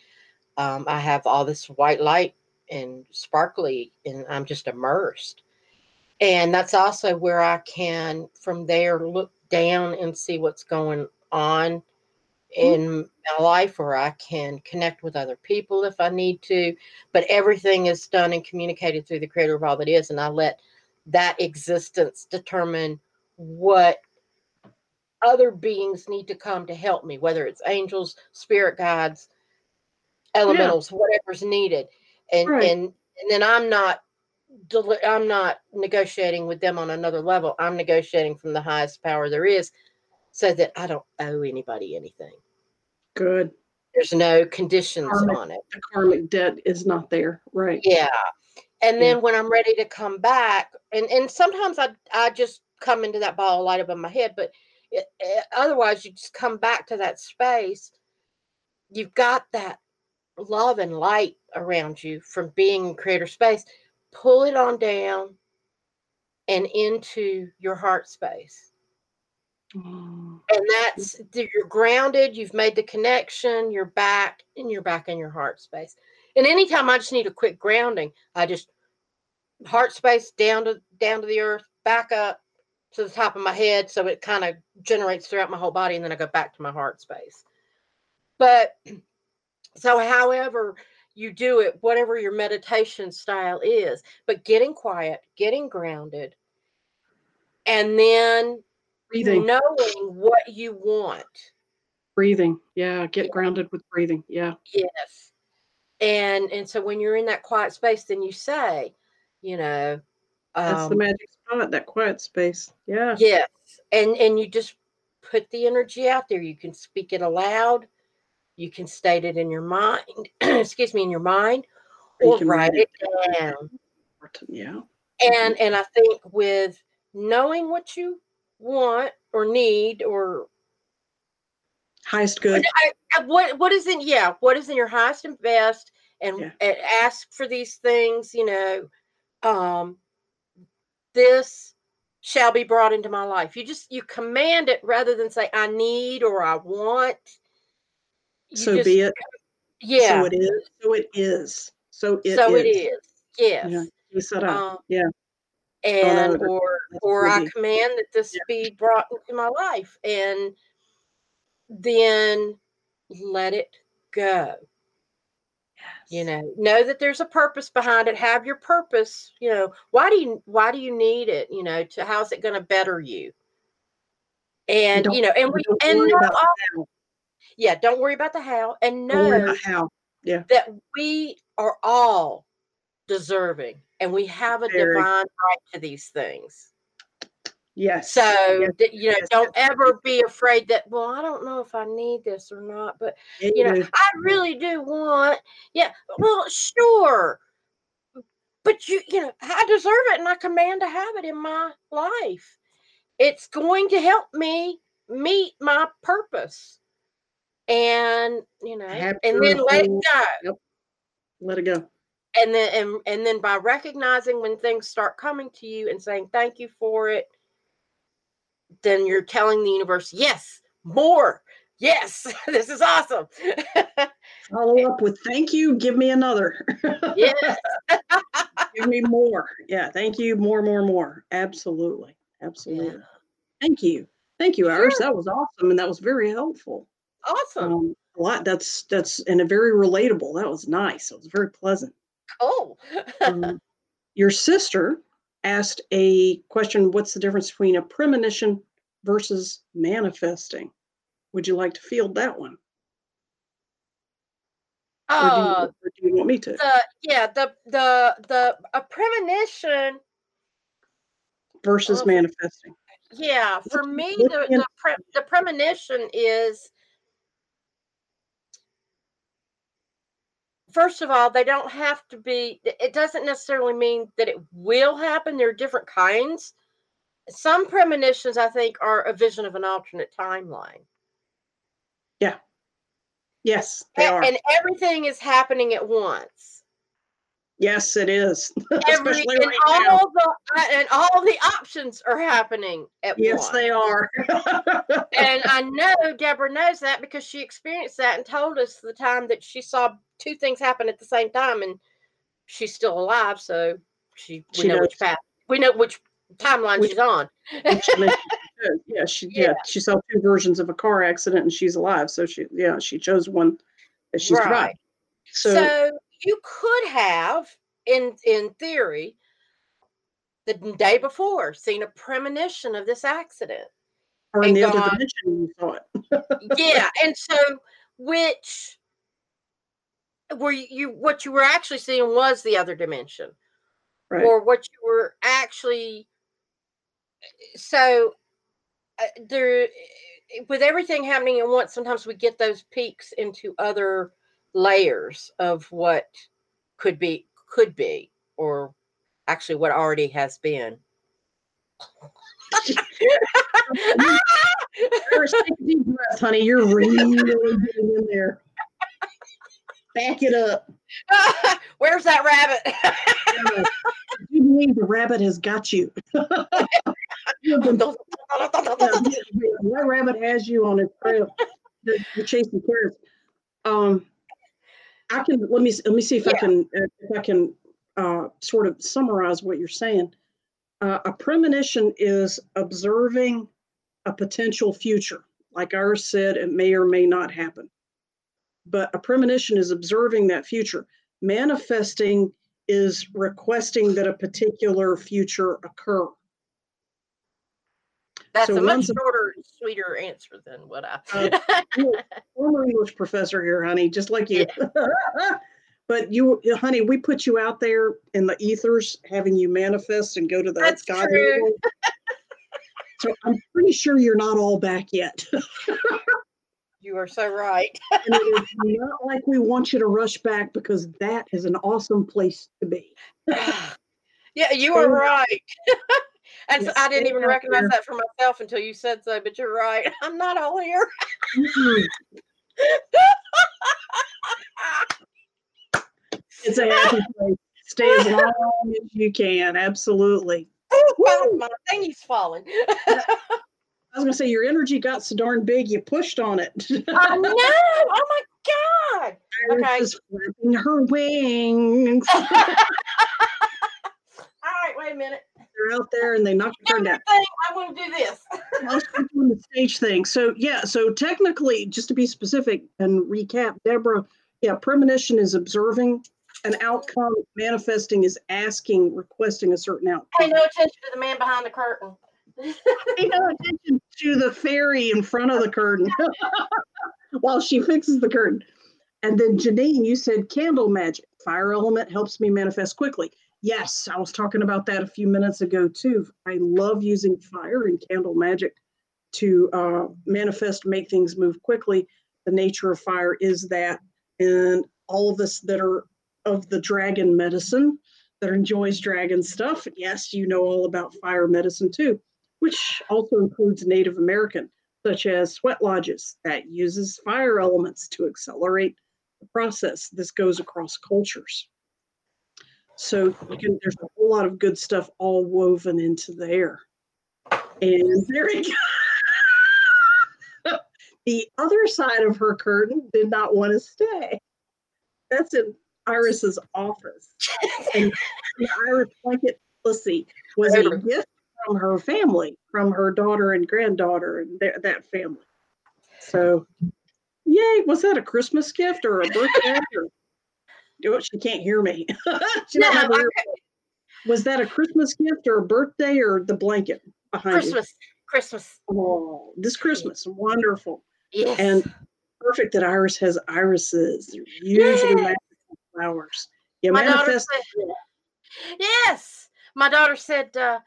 um, I have all this white light and sparkly, and I'm just immersed. And that's also where I can, from there, look down and see what's going on mm-hmm. in my life, or I can connect with other people if I need to. But everything is done and communicated through the creator of all that is. And I let that existence determine what other beings need to come to help me, whether it's angels, spirit guides, elementals, yeah. whatever's needed. And right. and and then I'm not I'm not negotiating with them on another level. I'm negotiating from the highest power there is so that I don't owe anybody anything. Good. There's no conditions karmic, on it. The karmic debt is not there. Right. Yeah. And then yeah. when I'm ready to come back, and, and sometimes I, I just come into that ball of light above my head, but it, it, otherwise you just come back to that space. You've got that love and light around you from being in creator space pull it on down and into your heart space. Mm. And that's you're grounded, you've made the connection, you're back, and you're back in your heart space. And anytime I just need a quick grounding, I just heart space down to down to the earth, back up to the top of my head, so it kind of generates throughout my whole body, and then I go back to my heart space. But so, however, you do it, whatever your meditation style is, but getting quiet, getting grounded, and then breathing, knowing what you want. Breathing. Yeah. Get yeah. grounded with breathing. Yeah. Yes. And and so when you're in that quiet space, then you say, you know, that's um, the magic spot, that quiet space. Yeah. Yes. And and you just put the energy out there. You can speak it aloud you can state it in your mind, excuse me, in your mind, or you write it down. Yeah. And and I think with knowing what you want or need or highest good. I, what what is in yeah, what is in your highest and best and, yeah. and ask for these things, you know, um this shall be brought into my life. You just you command it rather than say I need or I want so just, be it. Yeah. So it is. So it is. So it so is. it is. Yes. Yeah. You said um, yeah. And oh, or or I command that this yeah. be brought into my life, and then let it go. Yes. You know, know that there's a purpose behind it. Have your purpose. You know, why do you why do you need it? You know, to how's it going to better you? And you know, and we and know yeah, don't worry about the how and know how. Yeah. that we are all deserving and we have a Very. divine right to these things. Yes. So yes. you know, yes. don't ever be afraid that. Well, I don't know if I need this or not, but you know, I really do want. Yeah. Well, sure, but you, you know, I deserve it, and I command to have it in my life. It's going to help me meet my purpose and you know, and then let it go. Yep. Let it go. And then and and then by recognizing when things start coming to you and saying thank you for it, then you're telling the universe, yes, more. Yes, this is awesome. Follow up with thank you, give me another. yes. give me more. Yeah, thank you, more, more, more. Absolutely. Absolutely. Yeah. Thank you. Thank you, Iris. Sure. That was awesome and that was very helpful. Awesome. Um, a lot. That's that's and a very relatable. That was nice. It was very pleasant. Cool. um, your sister asked a question. What's the difference between a premonition versus manifesting? Would you like to field that one? Uh, or do, you, uh, do you want me to? The, yeah, the the the a premonition versus manifesting. Yeah, for me, the the, pre, the premonition is first of all, they don't have to be, it doesn't necessarily mean that it will happen. There are different kinds. Some premonitions, I think, are a vision of an alternate timeline. Yeah. Yes, they and, are. And everything is happening at once. Yes, it is. Every, Especially and right all now. the uh, and all the options are happening at yes, once. they are. and I know Deborah knows that because she experienced that and told us the time that she saw two things happen at the same time, and she's still alive, so she we she know knows. which path we know which timeline which, she's on. yeah, she yeah. yeah. she saw two versions of a car accident, and she's alive. So she yeah she chose one that she's right. So, so you could have, in in theory, the day before seen a premonition of this accident. Or in the other dimension, you saw it. yeah, and so which were you, you what you were actually seeing was the other dimension, Right. or what you were actually. So uh, there, with everything happening at once, sometimes we get those peaks into other layers of what could be, could be, or actually what already has been. Deep breath, honey. You're really getting in there. Back it up. Where's that rabbit? You believe the rabbit has got you. You've been- yeah, that rabbit has you on its trail. You're, you're chasing carrots. Um, I can let me let me see if I can uh, if I can uh, sort of summarize what you're saying. Uh, a premonition is observing a potential future. Like Iris said, it may or may not happen. But a premonition is observing that future. Manifesting is requesting that a particular future occur. That's So a much one's a- shorter sweeter answer than what I. Uh, former English professor here, honey, just like you. but you, honey, we put you out there in the ethers, having you manifest and go to the That's God true. level. So I'm pretty sure you're not all back yet. you are so right. and it is not like we want you to rush back because that is an awesome place to be. yeah, you are right. And so I didn't even recognize there. that for myself until you said so. But you're right. I'm not all here. It's a happy place. Stay as long as you can. Absolutely. Oh, wow, Woo! my thingy's falling. I was gonna say your energy got so darn big you pushed on it. I know. Oh my god. Iris Okay. is flapping her wings. All right, wait a minute. They're out there and they knock your turn down. I want to do this. Doing the stage thing. So yeah, so technically, just to be specific and recap, Deborah, yeah, premonition is observing an outcome. Manifesting is asking, requesting a certain outcome. Pay no attention to the man behind the curtain. Pay no attention to the fairy in front of the curtain while she fixes the curtain. And then Janine, you said candle magic. Fire element helps me manifest quickly. Yes, I was talking about that a few minutes ago too. I love using fire and candle magic to uh, manifest, make things move quickly. The nature of fire is that, and all of us that are of the dragon medicine that enjoys dragon stuff, yes, you know all about fire medicine too which also includes Native American, such as sweat lodges that uses fire elements to accelerate the process. This goes across cultures. So can, there's a whole lot of good stuff all woven into there. And there you go. the other side of her curtain did not want to stay. That's in Iris's office. And the Iris blanket, let's see, was a gift from her family, from her daughter and granddaughter and their, that family. So, yay! Was that a Christmas gift or a birthday? or, she can't hear me. She No, I was that a Christmas gift or a birthday or the blanket behind Christmas. Christmas. Oh, this Christmas, wonderful Yes. and perfect that Iris has irises. They're usually magical flowers. You my daughter said, yes my daughter said uh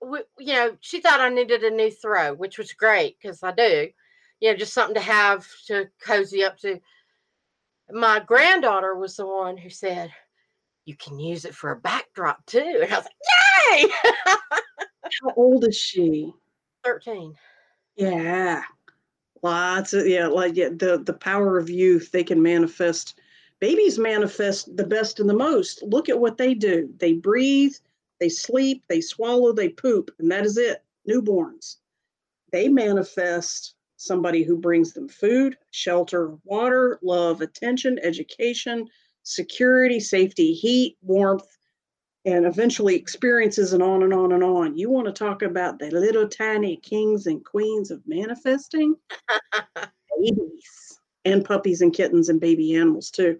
w- you know she thought i needed a new throw which was great because i do you know just something to have to cozy up to my granddaughter was the one who said you can use it for a backdrop too and i was like yay How old is she? 13 Yeah. Lots of yeah, like yeah, the the power of youth, they can manifest. Babies manifest the best and the most. Look at what they do. They breathe, they sleep, they swallow, they poop, and that is it. Newborns. They manifest somebody who brings them food, shelter, water, love, attention, education, security, safety, heat, warmth, and eventually experiences and on and on and on. You want to talk about the little tiny kings and queens of manifesting? Babies and puppies and kittens and baby animals too.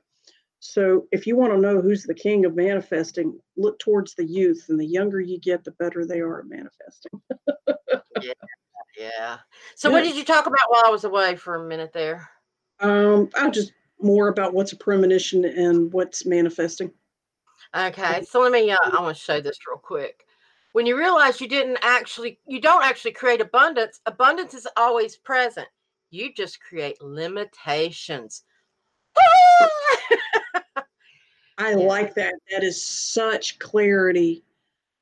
So if you want to know who's the king of manifesting, look towards the youth, and the younger you get, the better they are at manifesting. yeah, yeah. So what did you talk about while I was away for a minute there? Um, I'll just more about what's a premonition and what's manifesting. Okay, so let me. Uh, I want to show this real quick. When you realize you didn't actually, you don't actually create abundance. Abundance is always present. You just create limitations. I yeah. like that. That is such clarity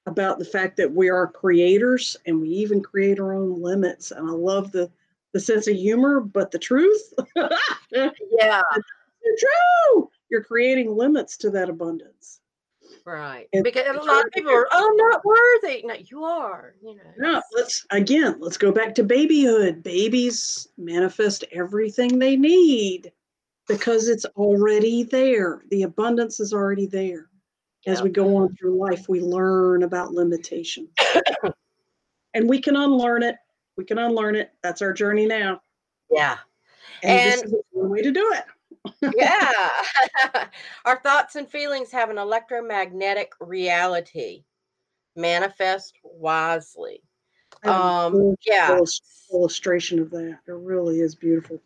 about the fact that we are creators and we even create our own limits. And I love the the sense of humor, but the truth. yeah. True. You're creating limits to that abundance. Right. And because a lot of people are, oh, I'm not worthy. No, you are, you know. Yeah, let's again, let's go back to babyhood. Babies manifest everything they need because it's already there. The abundance is already there. As we go on through life, we learn about limitations. and we can unlearn it. We can unlearn it. That's our journey now. Yeah. And, and this is one way to do it. yeah. our thoughts and feelings have an electromagnetic reality. Manifest wisely. Um, yeah. Illustration of that. It really is beautiful.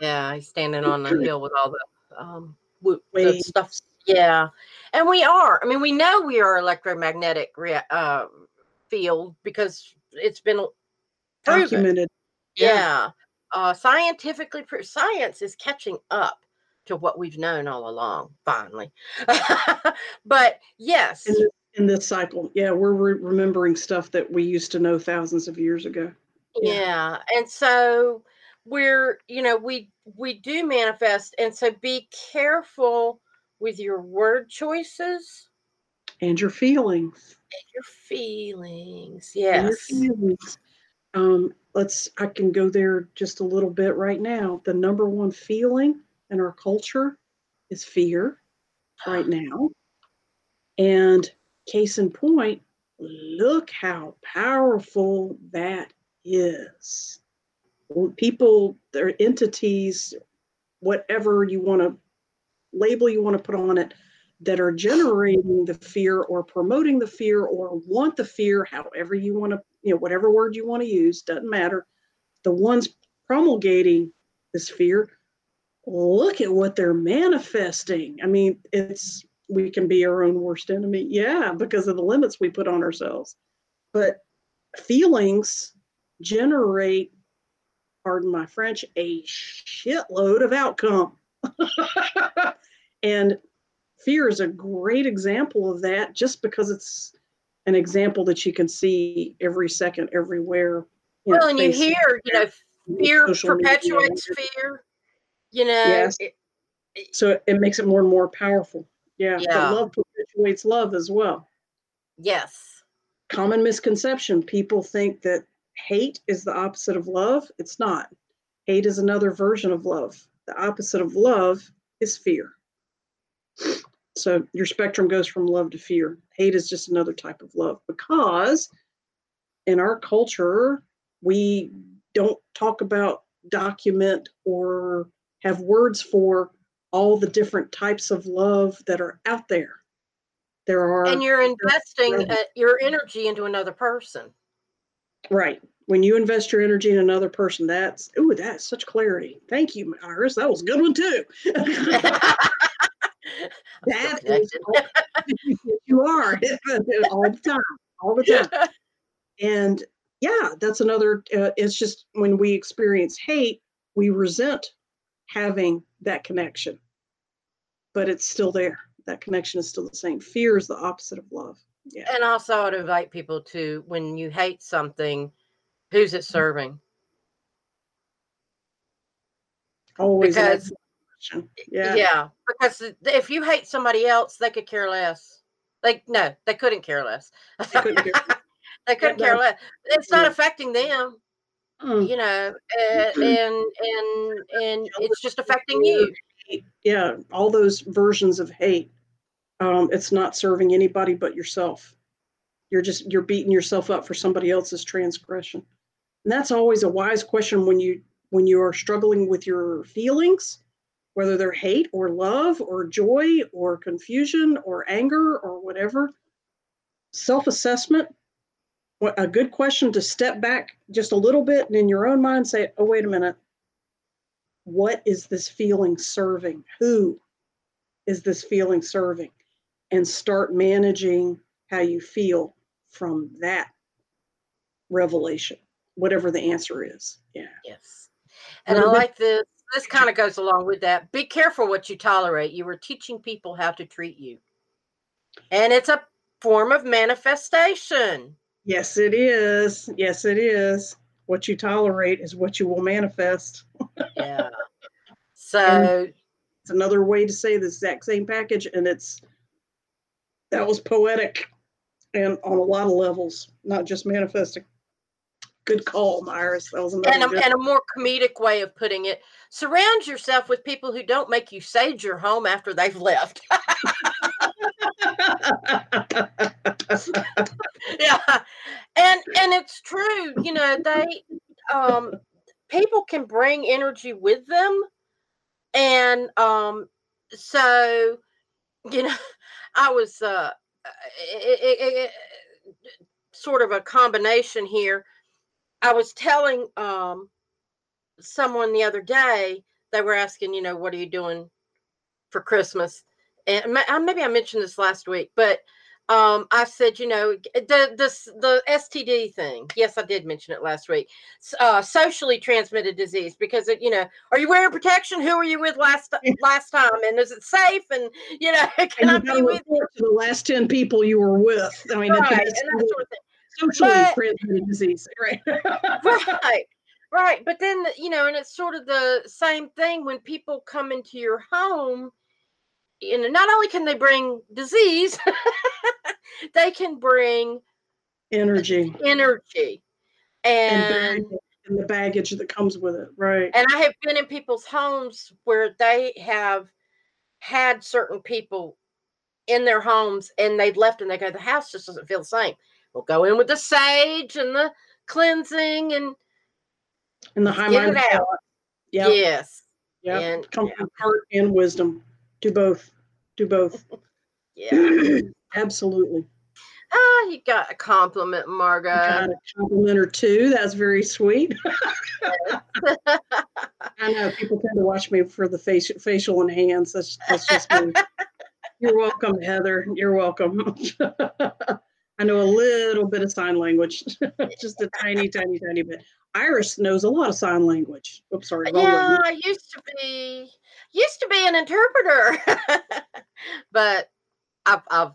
Yeah, he's standing on the hill with all the um the stuff. Yeah, and we are. I mean, we know we are electromagnetic rea- uh, field because it's been proven. documented. Yeah, yeah. Uh, scientifically, science is catching up to what we've known all along. Finally, but yes. In, this, in this cycle, yeah, we're re- remembering stuff that we used to know thousands of years ago. yeah, yeah. and so we're you know we we do manifest and so be careful with your word choices? And your feelings. And your feelings yes your feelings. um let's i can go there just a little bit right now. The number one feeling in our culture is fear right now. And case in point look how powerful that is. People, their entities, whatever you want to label you want to put on it, that are generating the fear or promoting the fear or want the fear, however you want to, you know, whatever word you want to use, doesn't matter. The ones promulgating this fear, look at what they're manifesting. I mean, it's we can be our own worst enemy. Yeah, because of the limits we put on ourselves. But feelings generate pardon my French, a shitload of outcome. and fear is a great example of that just because it's an example that you can see every second, everywhere. Well, and you hear, you know, fear perpetuates media. fear. You know, yes. It, it, so it makes it more and more powerful. Yeah, yeah. love perpetuates love as well. Yes. Common misconception people think that hate is the opposite of love. It's not. Hate is another version of love. The opposite of love is fear. So your spectrum goes from love to fear. Hate is just another type of love because in our culture, we don't talk about, document, or have words for all the different types of love that are out there. There are. And you're investing uh, your energy into another person. Right. When you invest your energy in another person, that's ooh, that's such clarity. Thank you, Iris. That was a good one too. that is you are all the time, all the time. And yeah, that's another. Uh, it's just when we experience hate, we resent having that connection, but it's still there. That connection is still the same. Fear is the opposite of love. Yeah. And also, I'd invite people to when you hate something, who's it serving? Always because yeah, yeah, because if you hate somebody else, they could care less. Like no, they couldn't care less. They couldn't care, they couldn't care less. It's not affecting them, mm. you know, and, and and and it's just affecting you. Yeah, all those versions of hate um, it's not serving anybody but yourself you're just you're beating yourself up for somebody else's transgression and that's always a wise question when you when you are struggling with your feelings whether they're hate or love or joy or confusion or anger or whatever. Self assessment, a good question to step back just a little bit and in your own mind say, oh, wait a minute. What is this feeling serving? Who is this feeling serving? And start managing how you feel from that revelation, whatever the answer is. Yeah. Yes. And I like this. This kind of goes along with that. Be careful what you tolerate. You are teaching people how to treat you. And it's a form of manifestation. Yes, it is. Yes, it is. What you tolerate is what you will manifest. yeah. So it's another way to say the exact same package, and it's that was poetic and on a lot of levels, not just manifesting. Good call, Myris. That was another and a, and a more comedic way of putting it. Surround yourself with people who don't make you sage your home after they've left. yeah, and and it's true. You know, they um, people can bring energy with them, and um, so you know, I was uh, it, it, it, sort of a combination here. I was telling um, someone the other day, they were asking, you know, what are you doing for Christmas? And maybe I mentioned this last week, but um, I said, you know, the this the STD thing. Yes, I did mention it last week. Uh, socially transmitted disease because it, you know, are you wearing protection? Who were you with last last time? And is it safe? And you know, can and I be with you? The last ten people you were with. I mean, right, and that sort of thing. Socially but, transmitted disease, right? right. Right. But then, you know, and it's sort of the same thing when people come into your home you know, not only can they bring disease, they can bring energy, energy, and, and the baggage that comes with it, right? And I have been in people's homes where they have had certain people in their homes, and they've left, and they go, the house just doesn't feel the same. We'll go in with the sage and the cleansing and and the high mind. Yeah. Yes. Yeah. And comfort, yeah. heart, and wisdom. Do both. Do both. yeah. Absolutely. Ah, you got a compliment, Margot. Got a compliment or two. That's very sweet. I know people tend to watch me for the facial, facial and hands. That's, that's just me. You're welcome, Heather. You're welcome. I know a little bit of sign language, just a tiny, tiny, tiny bit. Iris knows a lot of sign language. Oops, sorry. Yeah, I used to be used to be an interpreter, but I've I've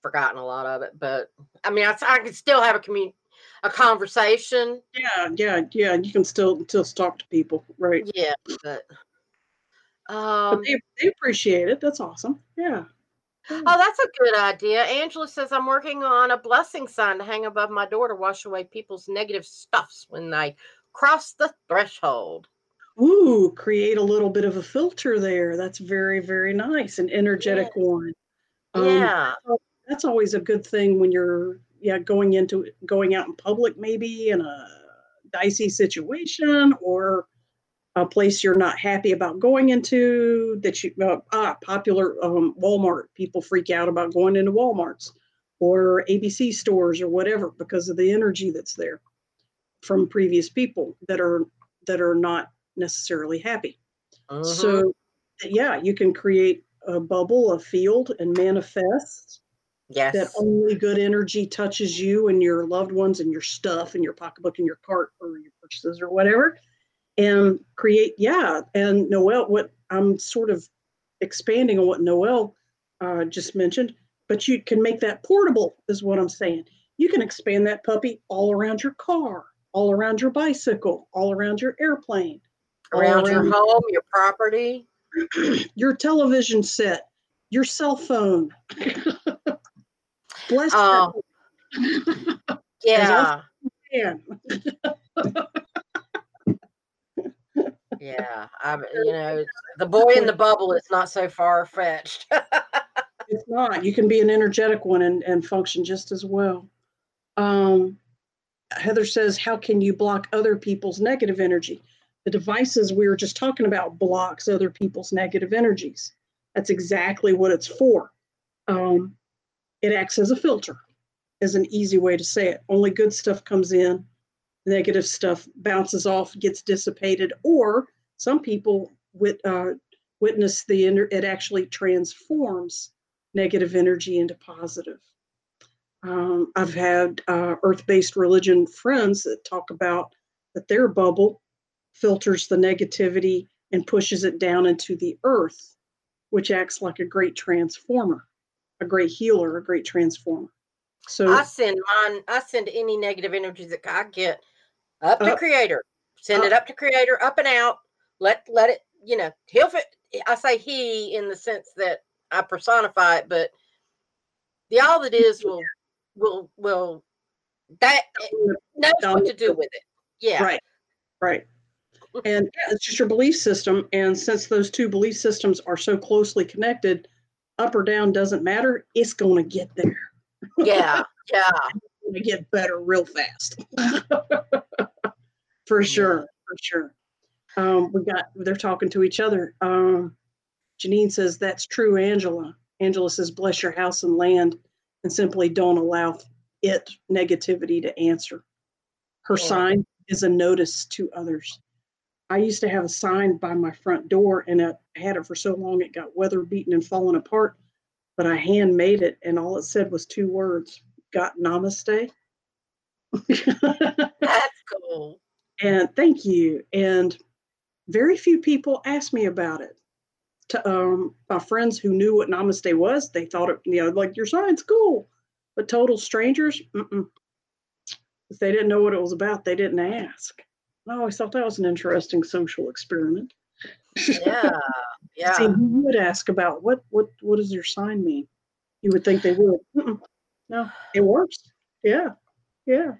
forgotten a lot of it. But I mean, I, I can still have a commun a conversation. Yeah, yeah, yeah. You can still still talk to people, right? Yeah, but um, but they, they appreciate it. That's awesome. Yeah. Oh, that's a good idea. Angela says I'm working on a blessing sign to hang above my door to wash away people's negative stuffs when they cross the threshold. Ooh, create a little bit of a filter there. That's very, very nice. An energetic yeah. one. Um, yeah. That's always a good thing when you're yeah going into going out in public maybe in a dicey situation or a place you're not happy about going into that you uh, ah popular um, walmart. People freak out about going into walmarts or abc stores or whatever because of the energy that's there from previous people that are that are not necessarily happy. Uh-huh. so yeah you can create a bubble a field and manifest yes. that only good energy touches you and your loved ones and your stuff and your pocketbook and your cart or your purchases or whatever and create yeah and noel what i'm sort of expanding on what noel uh, just mentioned but you can make that portable is what i'm saying. You can expand that puppy all around your car all around your bicycle all around your airplane around, around your home your property. your television set your cell phone. Bless oh. yeah Yeah, I you know the boy in the bubble is not so far fetched. it's not. You can be an energetic one and, and function just as well. Um, Heather says, "How can you block other people's negative energy?" the devices we were just talking about blocks other people's negative energies. That's exactly what it's for. Um, it acts as a filter, is an easy way to say it. Only good stuff comes in, negative stuff bounces off, gets dissipated, or some people with, uh, witness the it actually transforms negative energy into positive. Um, I've had uh, earth-based religion friends that talk about that their bubble filters the negativity and pushes it down into the earth, which acts like a great transformer, a great healer, a great transformer. So I send mine, I send any negative energy that I get up to uh, creator. Send uh it up to creator, up and out. Let let it, you know, he'll fit I say he in the sense that I personify it, but the all that is will will will that eh, knows what to do with it. Yeah. Right. Right and yeah, it's just your belief system. And since those two belief systems are so closely connected, up or down doesn't matter. It's going to get there. Yeah, yeah. going to get better real fast. for sure, for sure. Um, we got they're talking to each other. Um, Janine says that's true, Angela. Angela says, "Bless your house and land, and simply don't allow it negativity to answer." Her yeah. sign is a notice to others. I used to have a sign by my front door, and I had it for so long it got weather beaten and fallen apart. But I hand made it, and all it said was two words: "Got namaste." That's cool. And thank you. And very few people asked me about it. To, um, my friends who knew what namaste was, they thought it, you know, like your sign's cool. But total strangers, if they didn't know what it was about, they didn't ask. I always thought that was an interesting social experiment. Yeah, yeah. See, who would ask about what what what does your sign mean? You would think they would. Mm-mm. No, it works. Yeah, yeah.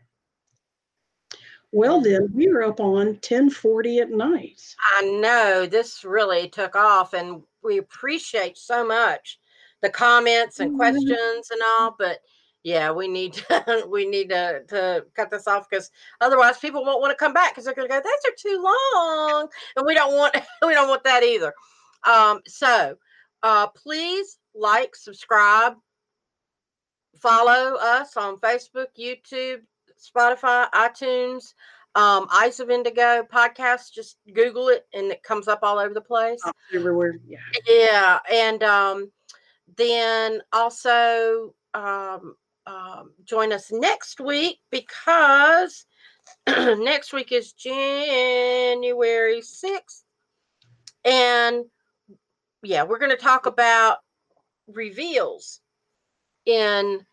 Well, then we are up on ten forty at night. I know this really took off, and we appreciate so much the comments and mm-hmm. questions and all. But yeah, we need to we need to to cut this off because otherwise people won't want to come back because they're going to go. Those are too long, and we don't want we don't want that either. Um, so uh, please like, subscribe, follow us on Facebook, YouTube, Spotify, iTunes, um, Eyes of Indigo podcast. Just Google it, and it comes up all over the place. Oh, everywhere, yeah. Yeah, and um, then also um, um, join us next week because next week is January 6th. And yeah, we're going to talk about reveals in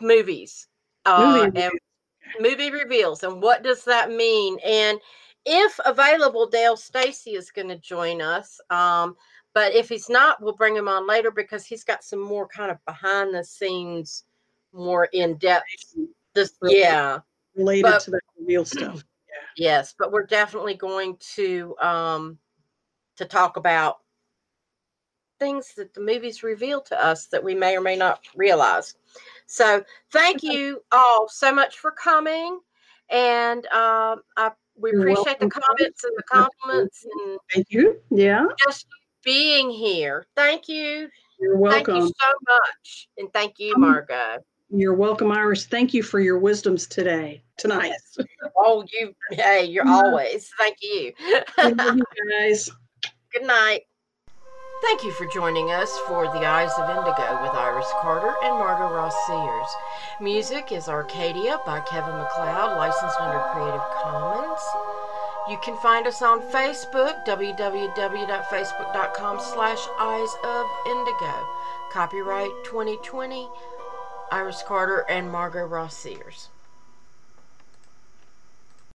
movies. Uh, movie and movie reveals and what does that mean and if available dale stacy is going to join us um, but if he's not we'll bring him on later because he's got some more kind of behind the scenes more in depth. This, yeah, related but, to the real stuff. Yeah. Yes, but we're definitely going to um to talk about things that the movies reveal to us that we may or may not realize. So thank you all so much for coming, and um, I we You're appreciate welcome. the comments and the compliments and thank you. Yeah, just being here. Thank you. You're welcome. Thank you so much, and thank you, Margot. You're welcome, Iris. Thank you for your wisdoms today, tonight. oh, you, hey, you're always. Thank you. you guys. Good night. Thank you for joining us for The Eyes of Indigo with Iris Carter and Margot Ross Sears. Music is Arcadia by Kevin MacLeod, licensed under Creative Commons. You can find us on Facebook, www.facebook.com slash Eyes of Indigo. Copyright 2020 Iris Carter, and Margot Ross Sears.